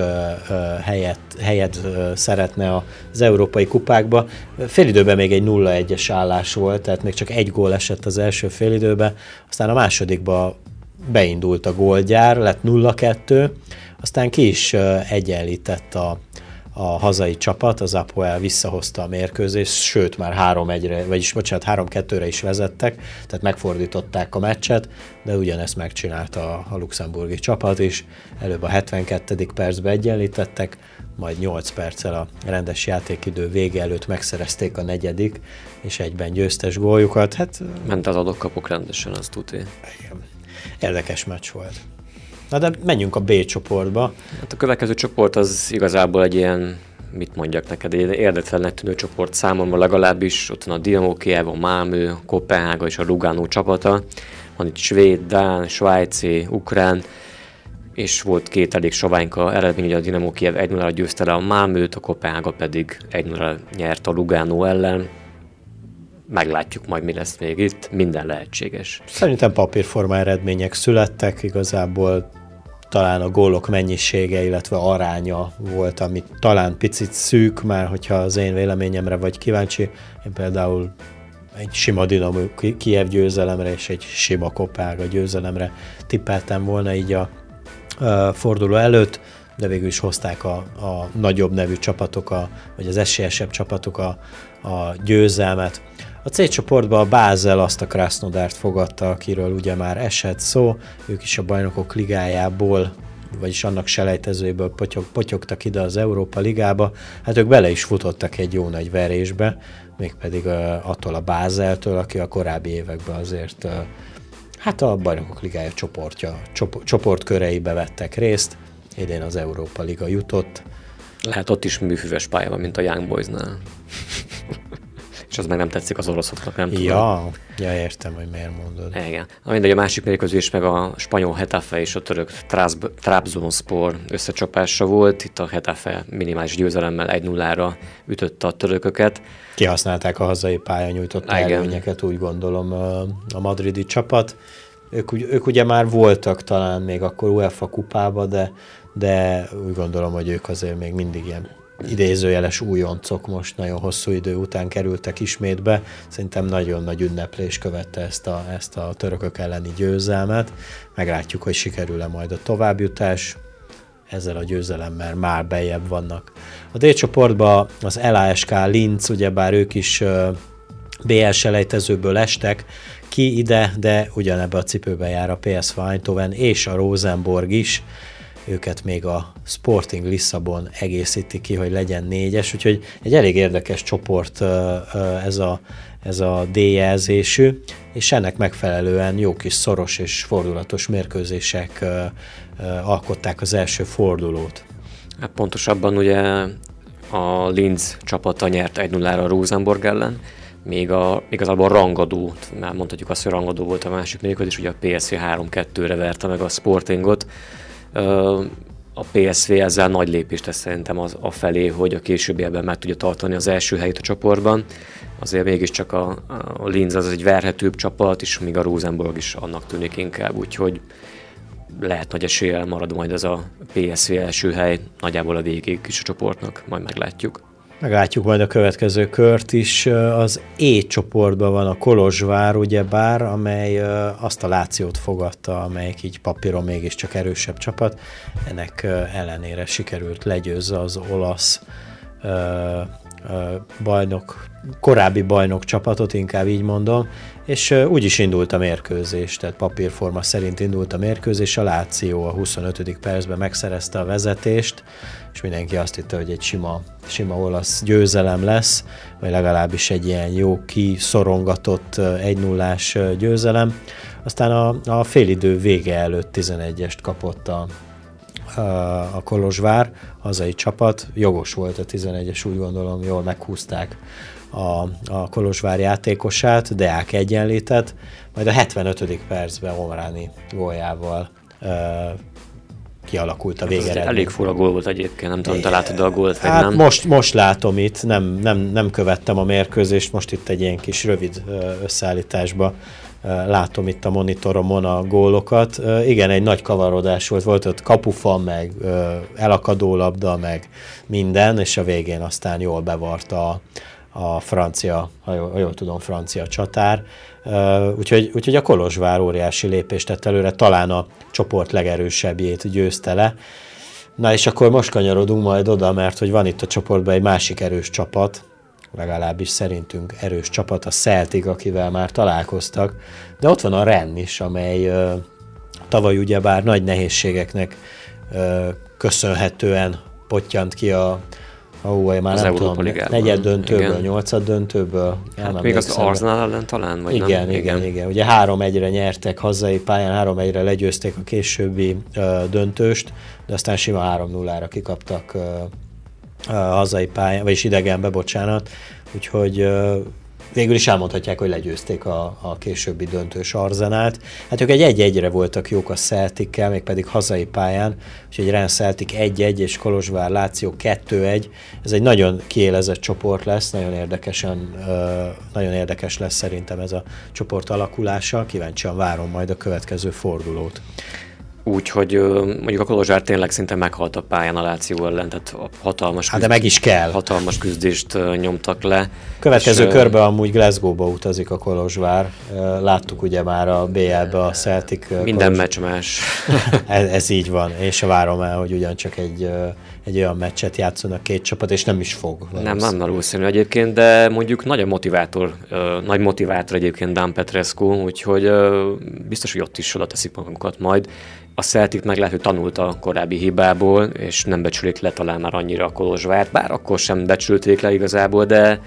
helyet, helyet szeretne az európai kupákba. Félidőben még egy 0-1-es állás volt, tehát még csak egy gól esett az első félidőben, aztán a másodikban beindult a gólgyár, lett 0-2, aztán ki is egyenlített a, a hazai csapat, az Apoel visszahozta a mérkőzést, sőt már 3-1-re, vagyis bocsánat, 3-2-re is vezettek, tehát megfordították a meccset, de ugyanezt megcsinálta a, a luxemburgi csapat is. Előbb a 72. percben egyenlítettek, majd 8 perccel a rendes játékidő vége előtt megszerezték a negyedik, és egyben győztes góljukat. Hát, Ment az adok-kapok rendesen, az tudja. Igen érdekes meccs volt. Na de menjünk a B csoportba. Hát a következő csoport az igazából egy ilyen, mit mondjak neked, egy érdektelennek tűnő csoport számomra legalábbis. Ott van a Dinamo Kiev, a Malmö, a Kopenhága és a Lugano csapata. Van itt svéd, dán, svájci, ukrán, és volt két elég soványka eredmény, hogy a Dinamo Kiev 1-0-ra győzte le a Malmöt, a Kopenhága pedig 1-0-ra nyert a Lugano ellen meglátjuk majd, mi lesz még itt, minden lehetséges. Szerintem papírforma eredmények születtek, igazából talán a gólok mennyisége, illetve aránya volt, ami talán picit szűk, már hogyha az én véleményemre vagy kíváncsi. Én például egy sima Dinamo Kiev győzelemre és egy sima Kopága győzelemre tippeltem volna így a, a forduló előtt, de végül is hozták a, a nagyobb nevű csapatok, a, vagy az esélyesebb csapatok a, a győzelmet. A C csoportban a Bázel azt a Krasnodárt fogadta, akiről ugye már esett szó, ők is a bajnokok ligájából vagyis annak selejtezőjéből potyog, potyogtak ide az Európa Ligába, hát ők bele is futottak egy jó nagy verésbe, mégpedig uh, attól a Bázeltől, aki a korábbi években azért uh, hát a Bajnokok Ligája csoportja, csop, csoportköreibe vettek részt, idén az Európa Liga jutott. Lehet ott is műfüves pálya van, mint a Young Boysnál. És az meg nem tetszik az oroszoknak, nem tudom. Ja, ja értem, hogy miért mondod. Igen. Mindegy, a másik mérkőzés meg a spanyol Hetafe és a török Trabzonspor összecsapása volt. Itt a Hetafe minimális győzelemmel 1-0-ra ütötte a törököket. Kihasználták a hazai pálya nyújtott előnyeket, úgy gondolom a madridi csapat. Ők, ők ugye már voltak talán még akkor UEFA kupába, de, de úgy gondolom, hogy ők azért még mindig ilyen idézőjeles újoncok most nagyon hosszú idő után kerültek ismét be. Szerintem nagyon nagy ünneplés követte ezt a, ezt a törökök elleni győzelmet. Meglátjuk, hogy sikerül-e majd a továbbjutás. Ezzel a győzelemmel már bejebb vannak. A D csoportban az LASK Linz, ugyebár ők is BL selejtezőből estek ki ide, de ugyanebbe a cipőbe jár a PSV Eindhoven és a Rosenborg is őket még a Sporting Lisszabon egészíti ki, hogy legyen négyes, úgyhogy egy elég érdekes csoport ez a, ez a D-jelzésű, és ennek megfelelően jó kis szoros és fordulatos mérkőzések alkották az első fordulót. Hát pontosabban ugye a Linz csapata nyert 1-0-ra a Rosenborg ellen, még a, igazából a rangadó, már mondhatjuk azt, hogy rangadó volt a másik mérkőzés, ugye a PSV 3-2-re verte meg a Sportingot, a PSV ezzel nagy lépést tesz szerintem az, a felé, hogy a későbbiekben meg tudja tartani az első helyét a csoportban. Azért mégiscsak a, a Linz az egy verhetőbb csapat, és még a Rosenborg is annak tűnik inkább, úgyhogy lehet nagy eséllyel marad majd ez a PSV első hely nagyjából a végig is a csoportnak, majd meglátjuk. Meglátjuk majd a következő kört is. Az E csoportban van a Kolozsvár, ugyebár, amely azt a Lációt fogadta, amelyik így papíron mégiscsak erősebb csapat. Ennek ellenére sikerült legyőzze az olasz bajnok, korábbi bajnok csapatot, inkább így mondom, és úgy is indult a mérkőzés, tehát papírforma szerint indult a mérkőzés, a Láció a 25. percben megszerezte a vezetést, és mindenki azt hitte, hogy egy sima, sima olasz győzelem lesz, vagy legalábbis egy ilyen jó kiszorongatott 1 0 győzelem. Aztán a, a félidő vége előtt 11-est kapott a, a Kolozsvár, hazai csapat, jogos volt a 11-es, úgy gondolom, jól meghúzták a, a Kolozsvár játékosát, Deák egyenlített, majd a 75. percben Omráni góljával kialakult a végeredmény. Elég fura gól volt egyébként, nem tudom, te látod a gólt, vagy hát nem? Most, most látom itt, nem, nem, nem követtem a mérkőzést, most itt egy ilyen kis rövid összeállításba látom itt a monitoromon a gólokat. Igen, egy nagy kavarodás volt, volt ott kapufa, meg elakadó labda, meg minden, és a végén aztán jól bevarta a, a francia, ha jól, ha jól tudom, francia csatár. Úgyhogy, úgyhogy a Kolozsvár óriási lépést tett előre, talán a csoport legerősebbjét győzte le. Na és akkor most kanyarodunk majd oda, mert hogy van itt a csoportban egy másik erős csapat, legalábbis szerintünk erős csapat, a Celtic, akivel már találkoztak, de ott van a Ren is, amely tavaly ugyebár nagy nehézségeknek köszönhetően pottyant ki a Ó, én már az nem Európa tudom, negyed döntőből, igen. nyolcad döntőből. Hát még az Arsenal ellen talán? Vagy igen, nem? igen, igen, igen. Ugye három egyre nyertek hazai pályán, három egyre legyőzték a későbbi uh, döntőst, de aztán sima 3 0 ra kikaptak uh, hazai pályán, vagyis idegenbe, bocsánat. Úgyhogy végül is elmondhatják, hogy legyőzték a, a későbbi döntős arzenált. Hát ők egy egy-egyre voltak jók a Celtic-kel, mégpedig hazai pályán, úgyhogy Ren Celtic 1-1 és Kolozsvár Láció 2-1. Ez egy nagyon kiélezett csoport lesz, nagyon érdekesen, nagyon érdekes lesz szerintem ez a csoport alakulása. Kíváncsian várom majd a következő fordulót. Úgyhogy mondjuk a Kolozsvár tényleg szinte meghalt a pályán a Láció ellen, tehát hatalmas, hát de meg is kell. hatalmas küzdést nyomtak le. Következő és, körbe amúgy Glasgow-ba utazik a Kolozsvár. Láttuk ugye már a BL-be a Celtic. Minden meccs más. ez, ez így van, és várom el, hogy ugyancsak egy, egy olyan meccset játszanak két csapat, és nem is fog. Nem, nem valószínű egyébként, de mondjuk nagy a motivátor, nagy motivátor egyébként Dan Petrescu, úgyhogy biztos, hogy ott is oda teszik magunkat majd a Celtic meg lehet, hogy tanult a korábbi hibából, és nem becsülik le talán már annyira a Kolozsvárt, bár akkor sem becsülték le igazából, de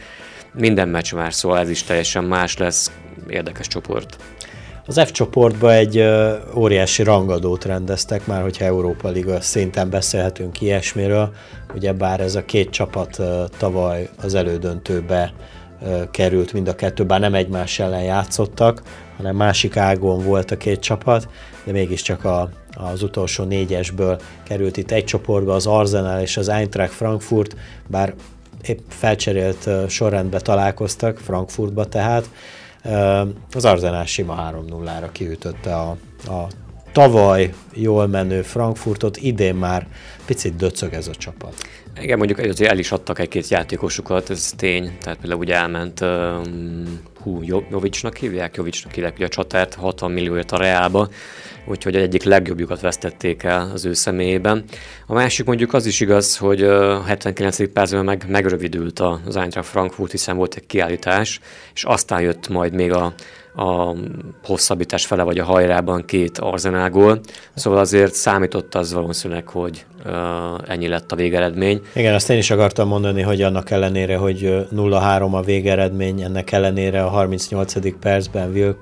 minden meccs már, szóval ez is teljesen más lesz, érdekes csoport. Az F csoportba egy ö, óriási rangadót rendeztek, már hogyha Európa Liga szinten beszélhetünk ilyesmiről, ugye bár ez a két csapat tavaly az elődöntőbe került mind a kettő, bár nem egymás ellen játszottak, hanem másik ágon volt a két csapat, de mégiscsak a, az utolsó négyesből került itt egy csoportba az Arsenal és az Eintracht Frankfurt, bár épp felcserélt sorrendbe találkoztak, Frankfurtba tehát. Az Arsenal sima 3-0-ra kiütötte a, a tavaly jól menő Frankfurtot, idén már picit döcög ez a csapat. Igen, mondjuk azért el is adtak egy-két játékosukat, ez tény. Tehát például ugye elment hú, Jovicsnak hívják, Jovicsnak hívják ugye a csatárt, 60 millióért a Reálba, úgyhogy egyik legjobbjukat vesztették el az ő személyében. A másik mondjuk az is igaz, hogy a 79. percben meg, megrövidült az Eintracht Frankfurt, hiszen volt egy kiállítás, és aztán jött majd még a a hosszabbítás fele vagy a hajrában két arzenágól, szóval azért számított az valószínűleg, hogy uh, ennyi lett a végeredmény. Igen, azt én is akartam mondani, hogy annak ellenére, hogy 0-3 a végeredmény, ennek ellenére a 38. percben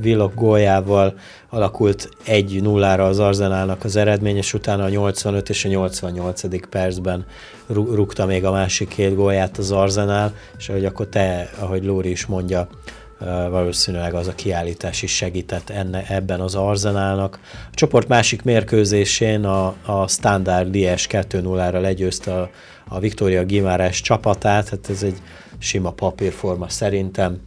Vilok góljával alakult 1-0-ra az Arzenálnak az eredmény, és utána a 85 és a 88. percben rúgta még a másik két gólját az Arzenál, és ahogy akkor te, ahogy Lóri is mondja, valószínűleg az a kiállítás is segített enne, ebben az arzenálnak. A csoport másik mérkőzésén a, a Standard Lies 2-0-ra legyőzte a, a Victoria Gimares csapatát, hát ez egy sima papírforma szerintem,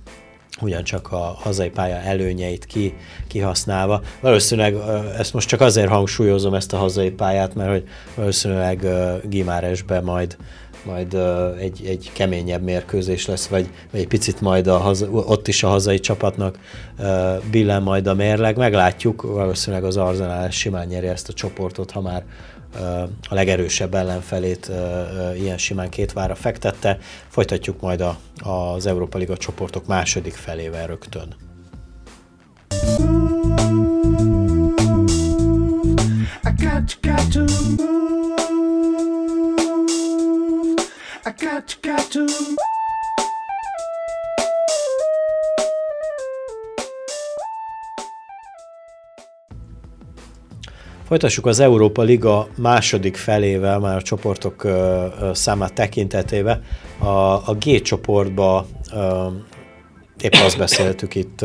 ugyancsak a hazai pálya előnyeit ki, kihasználva. Valószínűleg ezt most csak azért hangsúlyozom ezt a hazai pályát, mert hogy valószínűleg Gimáresbe majd majd egy, egy keményebb mérkőzés lesz, vagy, egy picit majd a haza, ott is a hazai csapatnak billen majd a mérleg. Meglátjuk, valószínűleg az Arsenal simán nyeri ezt a csoportot, ha már a legerősebb ellenfelét ilyen simán két vára fektette. Folytatjuk majd a, az Európa Liga csoportok második felével rögtön. Folytassuk az Európa Liga második felével, már a csoportok számát tekintetében. A, a G csoportba épp azt beszéltük itt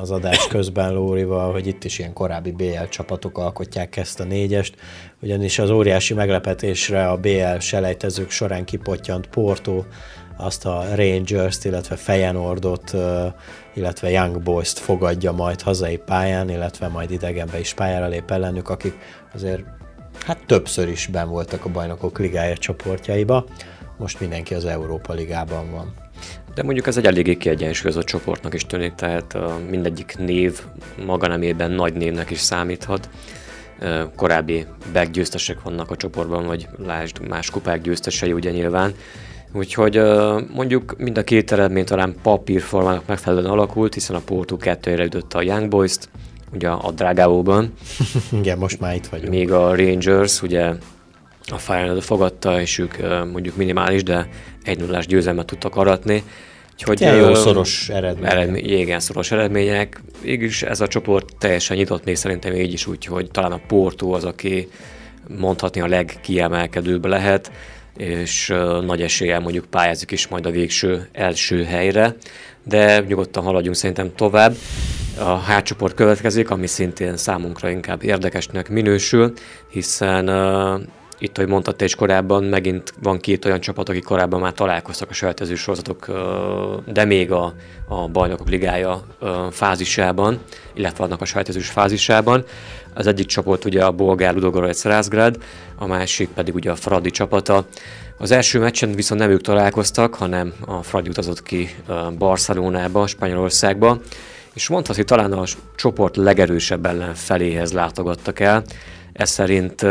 az adás közben Lórival, hogy itt is ilyen korábbi BL csapatok alkotják ezt a négyest, ugyanis az óriási meglepetésre a BL selejtezők során kipottyant Porto, azt a Rangers-t, illetve Feyenoordot, illetve Young Boys-t fogadja majd hazai pályán, illetve majd idegenbe is pályára lép ellenük, akik azért hát többször is ben voltak a bajnokok ligája csoportjaiba. Most mindenki az Európa Ligában van. De mondjuk ez egy eléggé kiegyensúlyozott csoportnak is tűnik, tehát mindegyik név maga nemében nagy névnek is számíthat. Korábbi győztesek vannak a csoportban, vagy lásd más kupák győztesei ugye nyilván. Úgyhogy mondjuk mind a két eredmény talán papírformának megfelelően alakult, hiszen a Porto 2 ütötte a Young Boys-t, ugye a Dragao-ban. Igen, most már itt vagyunk. Még a Rangers, ugye a Feyenoord fogadta, és ők mondjuk minimális, de egy nullás győzelmet tudtak aratni. Úgyhogy ja, jó szoros eredmények. Eredmény, igen, szoros eredmények. Mégis ez a csoport teljesen nyitott még szerintem így is úgy, hogy talán a Porto az, aki mondhatni a legkiemelkedőbb lehet, és uh, nagy eséllyel mondjuk pályázik is majd a végső első helyre, de nyugodtan haladjunk szerintem tovább. A hátcsoport következik, ami szintén számunkra inkább érdekesnek minősül, hiszen uh, itt, ahogy mondtad te is korábban, megint van két olyan csapat, akik korábban már találkoztak a selejtező sorozatok, de még a, a bajnokok ligája fázisában, illetve annak a selejtezős fázisában. Az egyik csapat ugye a bolgár Ludogorec Rászgrád, a másik pedig ugye a Fradi csapata. Az első meccsen viszont nem ők találkoztak, hanem a Fradi utazott ki Barcelonába, Spanyolországba, és mondhatni, talán a csoport legerősebb ellen feléhez látogattak el, ez szerint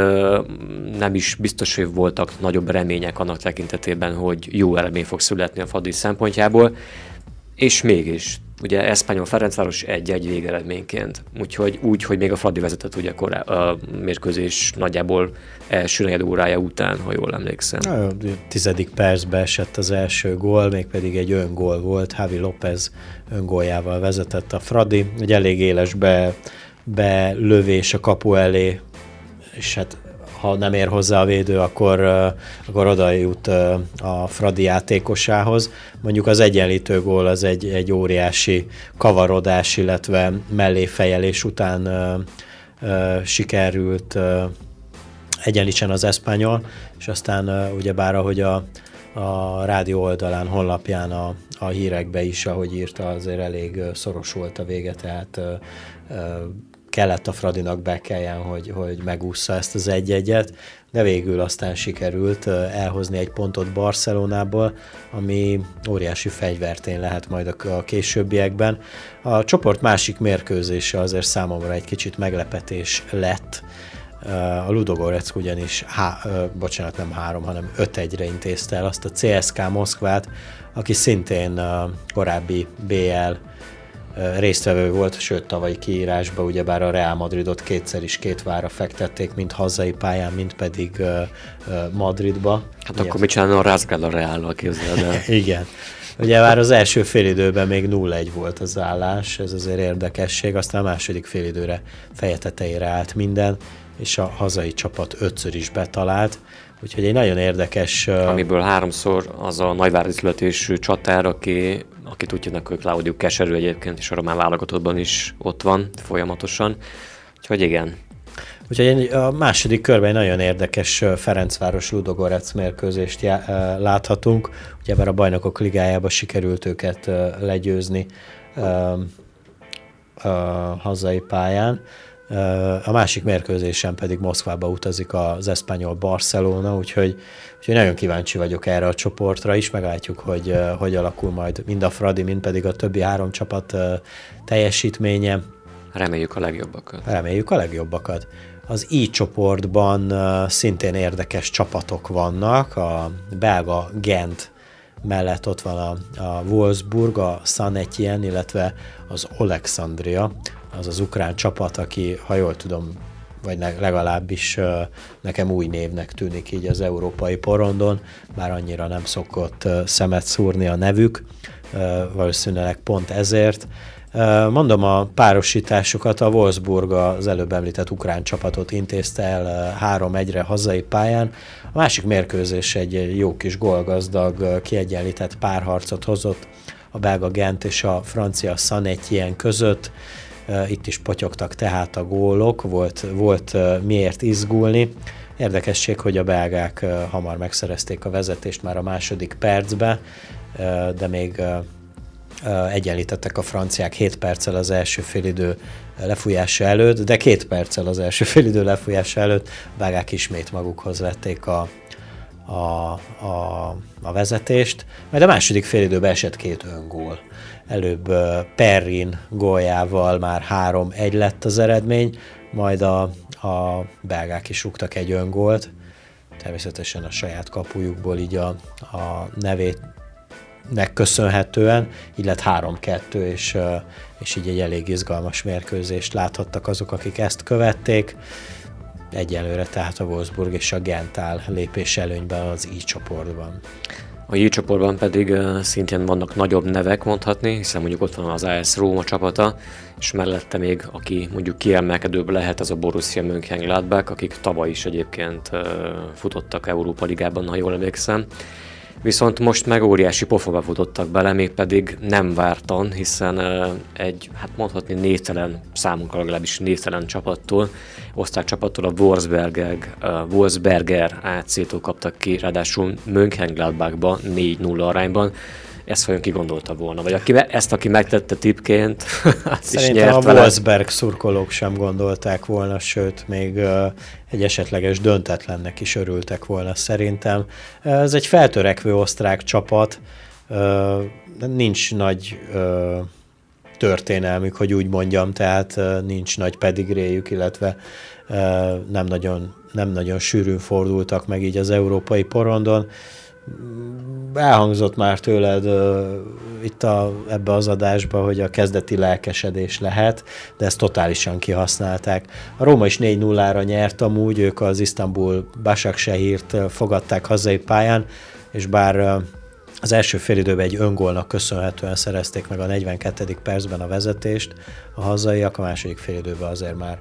nem is biztos, hogy voltak nagyobb remények annak tekintetében, hogy jó eredmény fog születni a Fadis szempontjából, és mégis, ugye Eszpanyol Ferencváros egy-egy végeredményként. Úgyhogy úgy, hogy még a Fradi vezetett ugye korá, a mérkőzés nagyjából első negyed órája után, ha jól emlékszem. A tizedik percbe esett az első gól, mégpedig egy öngól volt, Javi López öngóljával vezetett a Fradi, egy elég élesbe belövés a kapu elé és hát ha nem ér hozzá a védő, akkor, akkor oda jut a Fradi játékosához. Mondjuk az egyenlítő gól az egy, egy óriási kavarodás, illetve melléfejelés után sikerült egyenlítsen az eszpanyol, és aztán ugyebár ahogy a, a rádió oldalán, honlapján a, a hírekbe is, ahogy írta, azért elég szoros volt a vége, tehát kellett a Fradinak bekeljen, hogy, hogy megúszza ezt az egy-egyet, de végül aztán sikerült elhozni egy pontot Barcelonából, ami óriási fegyvertén lehet majd a későbbiekben. A csoport másik mérkőzése azért számomra egy kicsit meglepetés lett, a Ludogorec ugyanis, há, bocsánat, nem három, hanem öt egyre intézte el azt a CSK Moszkvát, aki szintén korábbi BL résztvevő volt, sőt tavalyi kiírásban ugyebár a Real Madridot kétszer is két vára fektették, mind hazai pályán, mind pedig Madridba. Hát Ilyen. akkor mit csinálna a Rázgál a Reállal, képzeld el. Igen. Ugye már az első félidőben még 0-1 volt az állás, ez azért érdekesség, aztán a második félidőre feje tetejére állt minden, és a hazai csapat ötször is betalált, úgyhogy egy nagyon érdekes... Amiből háromszor az a nagyvári születésű csatár, aki, akit úgy hívnak, hogy Claudio Keserű egyébként, és a román válogatottban is ott van folyamatosan. Úgyhogy igen, Úgyhogy a második körben egy nagyon érdekes Ferencváros Ludogorec mérkőzést já- láthatunk. Ugye a bajnokok ligájába sikerült őket legyőzni a hazai pályán. A másik mérkőzésen pedig Moszkvába utazik az Espanyol Barcelona, úgyhogy, úgyhogy nagyon kíváncsi vagyok erre a csoportra is, meglátjuk, hogy hogy alakul majd mind a Fradi, mind pedig a többi három csapat teljesítménye. Reméljük a legjobbakat. Reméljük a legjobbakat. Az I csoportban szintén érdekes csapatok vannak, a belga Gent mellett ott van a, a Wolfsburg, a San Etienne, illetve az Alexandria, az az ukrán csapat, aki, ha jól tudom, vagy legalábbis nekem új névnek tűnik így az európai porondon, bár annyira nem szokott szemet szúrni a nevük, valószínűleg pont ezért. Mondom a párosításokat, a Wolfsburg az előbb említett ukrán csapatot intézte el 3-1-re hazai pályán. A másik mérkőzés egy jó kis golgazdag, kiegyenlített párharcot hozott a belga Gent és a francia Sanetien között. Itt is potyogtak tehát a gólok, volt, volt miért izgulni. Érdekesség, hogy a belgák hamar megszerezték a vezetést már a második percbe, de még egyenlítettek a franciák 7 perccel az első félidő lefújása előtt, de két perccel az első félidő lefújása előtt belgák ismét magukhoz vették a, a, a, a vezetést, majd a második félidőben esett két öngól. Előbb Perrin góljával már 3-1 lett az eredmény, majd a, a belgák is rúgtak egy öngólt, természetesen a saját kapujukból így a, a nevét nek köszönhetően, így lett 3-2, és, és így egy elég izgalmas mérkőzést láthattak azok, akik ezt követték. Egyelőre tehát a Wolfsburg és a Gent áll lépés előnyben az így csoportban. A J csoportban pedig szintén vannak nagyobb nevek mondhatni, hiszen mondjuk ott van az AS Róma csapata, és mellette még, aki mondjuk kiemelkedőbb lehet, az a Borussia Mönchengladbach, akik tavaly is egyébként futottak Európa Ligában, ha jól emlékszem viszont most meg óriási pofaba futottak bele, mégpedig nem vártan, hiszen egy, hát mondhatni névtelen, számunkra legalábbis névtelen csapattól, osztrák csapattól a Wolfsberger, Wolfsberger AC-tól kaptak ki, ráadásul Mönchengladbachba 4-0 arányban, ezt vajon ki gondolta volna? Vagy aki, ezt, aki megtette tipként, Szerintem a. Wolfsberg szurkolók sem gondolták volna, sőt, még egy esetleges döntetlennek is örültek volna szerintem. Ez egy feltörekvő osztrák csapat, nincs nagy történelmük, hogy úgy mondjam, tehát nincs nagy pedigréjük, illetve nem nagyon, nem nagyon sűrűn fordultak meg így az európai porondon elhangzott már tőled uh, itt a, ebbe az adásba, hogy a kezdeti lelkesedés lehet, de ezt totálisan kihasználták. A Róma is 4-0-ra nyert amúgy, ők az Isztambul Basaksehírt fogadták hazai pályán, és bár uh, az első félidőben egy öngólnak köszönhetően szerezték meg a 42. percben a vezetést, a hazaiak a második félidőben azért már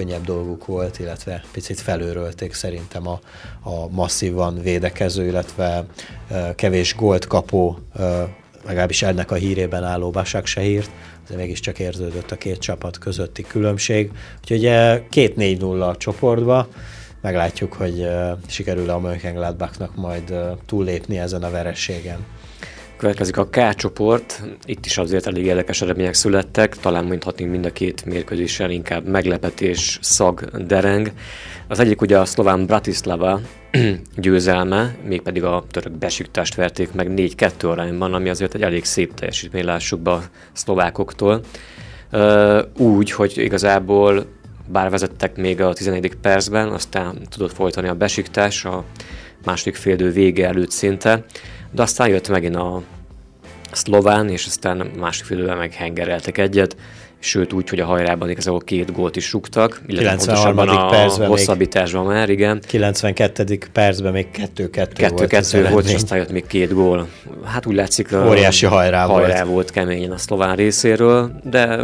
könnyebb dolguk volt, illetve picit felőrölték szerintem a, a masszívan védekező, illetve kevés gólt kapó, legalábbis ennek a hírében álló Basak hírt, de mégiscsak érződött a két csapat közötti különbség. Úgyhogy két 4-0 a csoportba, meglátjuk, hogy sikerül a Mönchengladbachnak majd túllépni ezen a verességen. Következik a K csoport, itt is azért elég érdekes eredmények születtek, talán mondhatnénk mind a két mérkőzéssel inkább meglepetés, szag, dereng. Az egyik ugye a szlován Bratislava győzelme, mégpedig a török besüktást verték meg 4-2 arányban, ami azért egy elég szép teljesítmény, lássuk be a szlovákoktól. Úgy, hogy igazából bár vezettek még a 11. percben, aztán tudott folytani a besiktás a második félidő vége előtt szinte, de aztán jött megint a szlován, és aztán másik félidőben meg hengereltek egyet, sőt úgy, hogy a hajrában igazából két gólt is rúgtak, illetve 93. a percben hosszabbításban még, már, igen. 92. percben még 2-2 volt. 2-2 volt, és aztán jött még két gól. Hát úgy látszik, óriási hajrá, hajrá volt. volt keményen a szlován részéről, de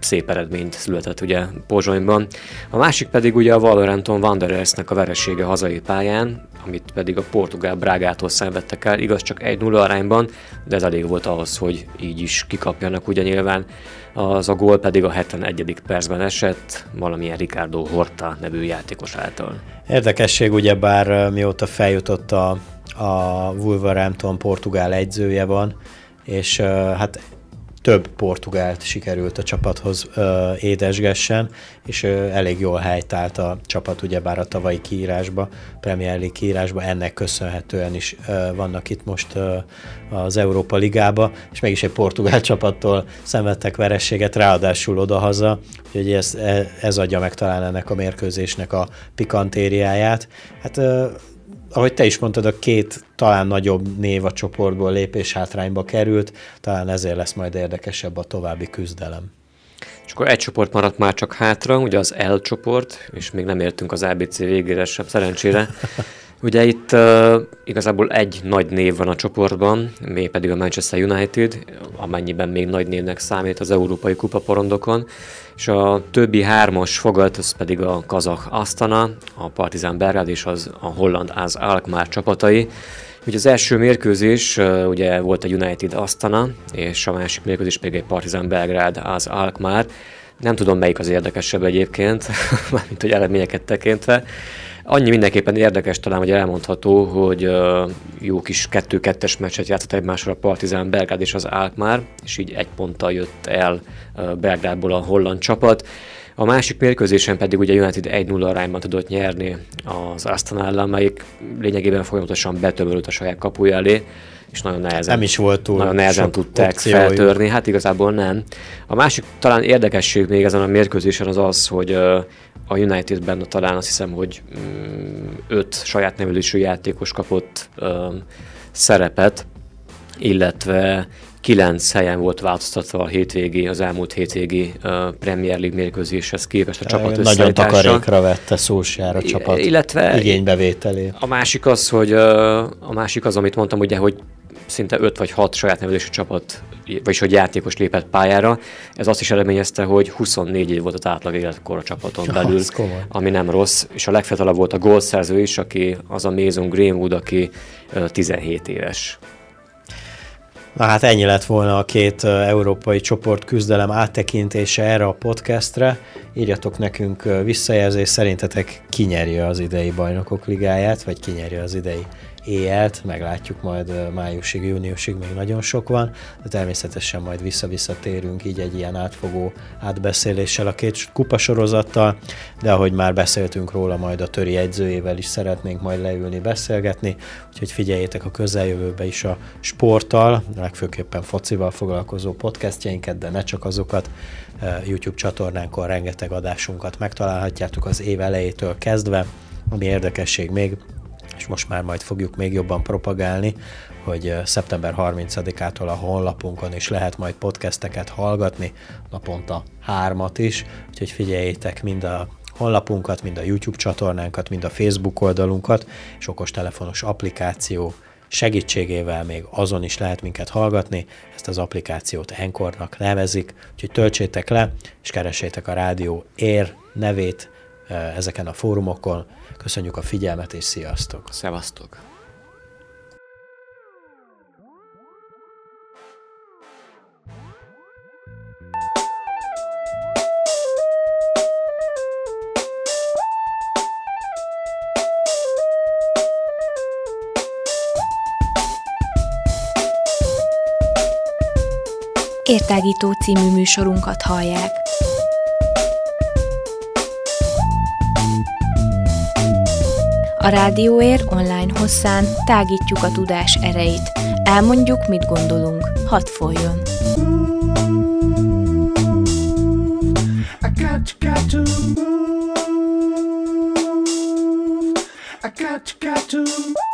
szép eredményt született ugye Pozsonyban. A másik pedig ugye a Wolverhampton Wanderersnek a veresége hazai pályán, amit pedig a portugál Brágától szenvedtek el, igaz csak egy 0 arányban, de ez elég volt ahhoz, hogy így is kikapjanak ugye nyilván. Az a gól pedig a 71. percben esett, valamilyen Ricardo Horta nevű játékos által. Érdekesség ugye bár mióta feljutott a, a Wolverhampton portugál egyzője van, és hát több portugált sikerült a csapathoz ö, édesgessen, és ö, elég jól helytált a csapat, ugyebár a tavalyi kiírásba, Premier League kiírásba, ennek köszönhetően is ö, vannak itt most ö, az Európa Ligába, és mégis egy portugál csapattól szenvedtek verességet, ráadásul odahaza, úgyhogy ez, e, ez adja meg talán ennek a mérkőzésnek a pikantériáját. Hát ö, ahogy te is mondtad, a két talán nagyobb név a csoportból lépés hátrányba került, talán ezért lesz majd érdekesebb a további küzdelem. És akkor egy csoport maradt már csak hátra, ugye az L csoport, és még nem értünk az ABC végére sem, szerencsére. Ugye itt uh, igazából egy nagy név van a csoportban, még pedig a Manchester United, amennyiben még nagy névnek számít az Európai Kupa porondokon, és a többi hármas fogat, az pedig a kazak Astana, a Partizán Belgrád és az a holland az Alkmaar csapatai. Ugye az első mérkőzés ugye volt a United Astana, és a másik mérkőzés pedig egy Partizán Belgrád az Alkmaar. Nem tudom, melyik az érdekesebb egyébként, mint hogy eredményeket tekintve. Annyi mindenképpen érdekes talán, hogy elmondható, hogy uh, jó kis 2-2-es meccset játszott egymásra a Partizán Belgrád és az Alkmaar, és így egy ponttal jött el uh, Belgrádból a holland csapat. A másik mérkőzésen pedig ugye United 1-0 arányban tudott nyerni az Aston ellen, amelyik lényegében folyamatosan betömörült a saját kapuja elé, és nagyon nehezen, nem is volt túl nagyon nehezen tudták opciói. feltörni. Hát igazából nem. A másik talán érdekesség még ezen a mérkőzésen az az, hogy a Unitedben talán azt hiszem, hogy mm, öt saját nevelésű játékos kapott szerepet, illetve kilenc helyen volt változtatva a hétvégi, az elmúlt hétvégi uh, Premier League mérkőzéshez képest a csapat Nagyon takarékra vette Szósjár a csapat illetve igénybevételé. A másik az, hogy uh, a másik az, amit mondtam, ugye, hogy szinte 5 vagy 6 saját nevelésű csapat, vagyis hogy játékos lépett pályára. Ez azt is eredményezte, hogy 24 év volt az átlag életkor a csapaton belül, ami nem rossz, és a legfiatalabb volt a gólszerző is, aki az a Mason Greenwood, aki 17 éves. Na hát ennyi lett volna a két európai csoport küzdelem áttekintése erre a podcastre. Írjatok nekünk visszajelzést, szerintetek kinyeri az idei bajnokok ligáját, vagy kinyeri az idei éjelt, meglátjuk majd májusig, júniusig még nagyon sok van, de természetesen majd vissza-vissza térünk így egy ilyen átfogó átbeszéléssel a két kupasorozattal, de ahogy már beszéltünk róla, majd a töri egyzőjével is szeretnénk majd leülni, beszélgetni, úgyhogy figyeljétek a közeljövőbe is a sporttal, legfőképpen focival foglalkozó podcastjainket, de ne csak azokat, YouTube csatornánkon rengeteg adásunkat megtalálhatjátok az év elejétől kezdve, ami érdekesség még, és most már majd fogjuk még jobban propagálni, hogy szeptember 30-ától a honlapunkon is lehet majd podcasteket hallgatni, naponta hármat is, úgyhogy figyeljétek mind a honlapunkat, mind a YouTube csatornánkat, mind a Facebook oldalunkat, és okostelefonos applikáció segítségével még azon is lehet minket hallgatni, ezt az applikációt Enkornak nevezik, úgyhogy töltsétek le, és keresétek a rádió ér nevét ezeken a fórumokon. Köszönjük a figyelmet, és sziasztok! Szevasztok! Értágító című műsorunkat hallják. A Rádióér online hosszán tágítjuk a tudás erejét. Elmondjuk, mit gondolunk. Hadd folyjon! I. I got, got to move.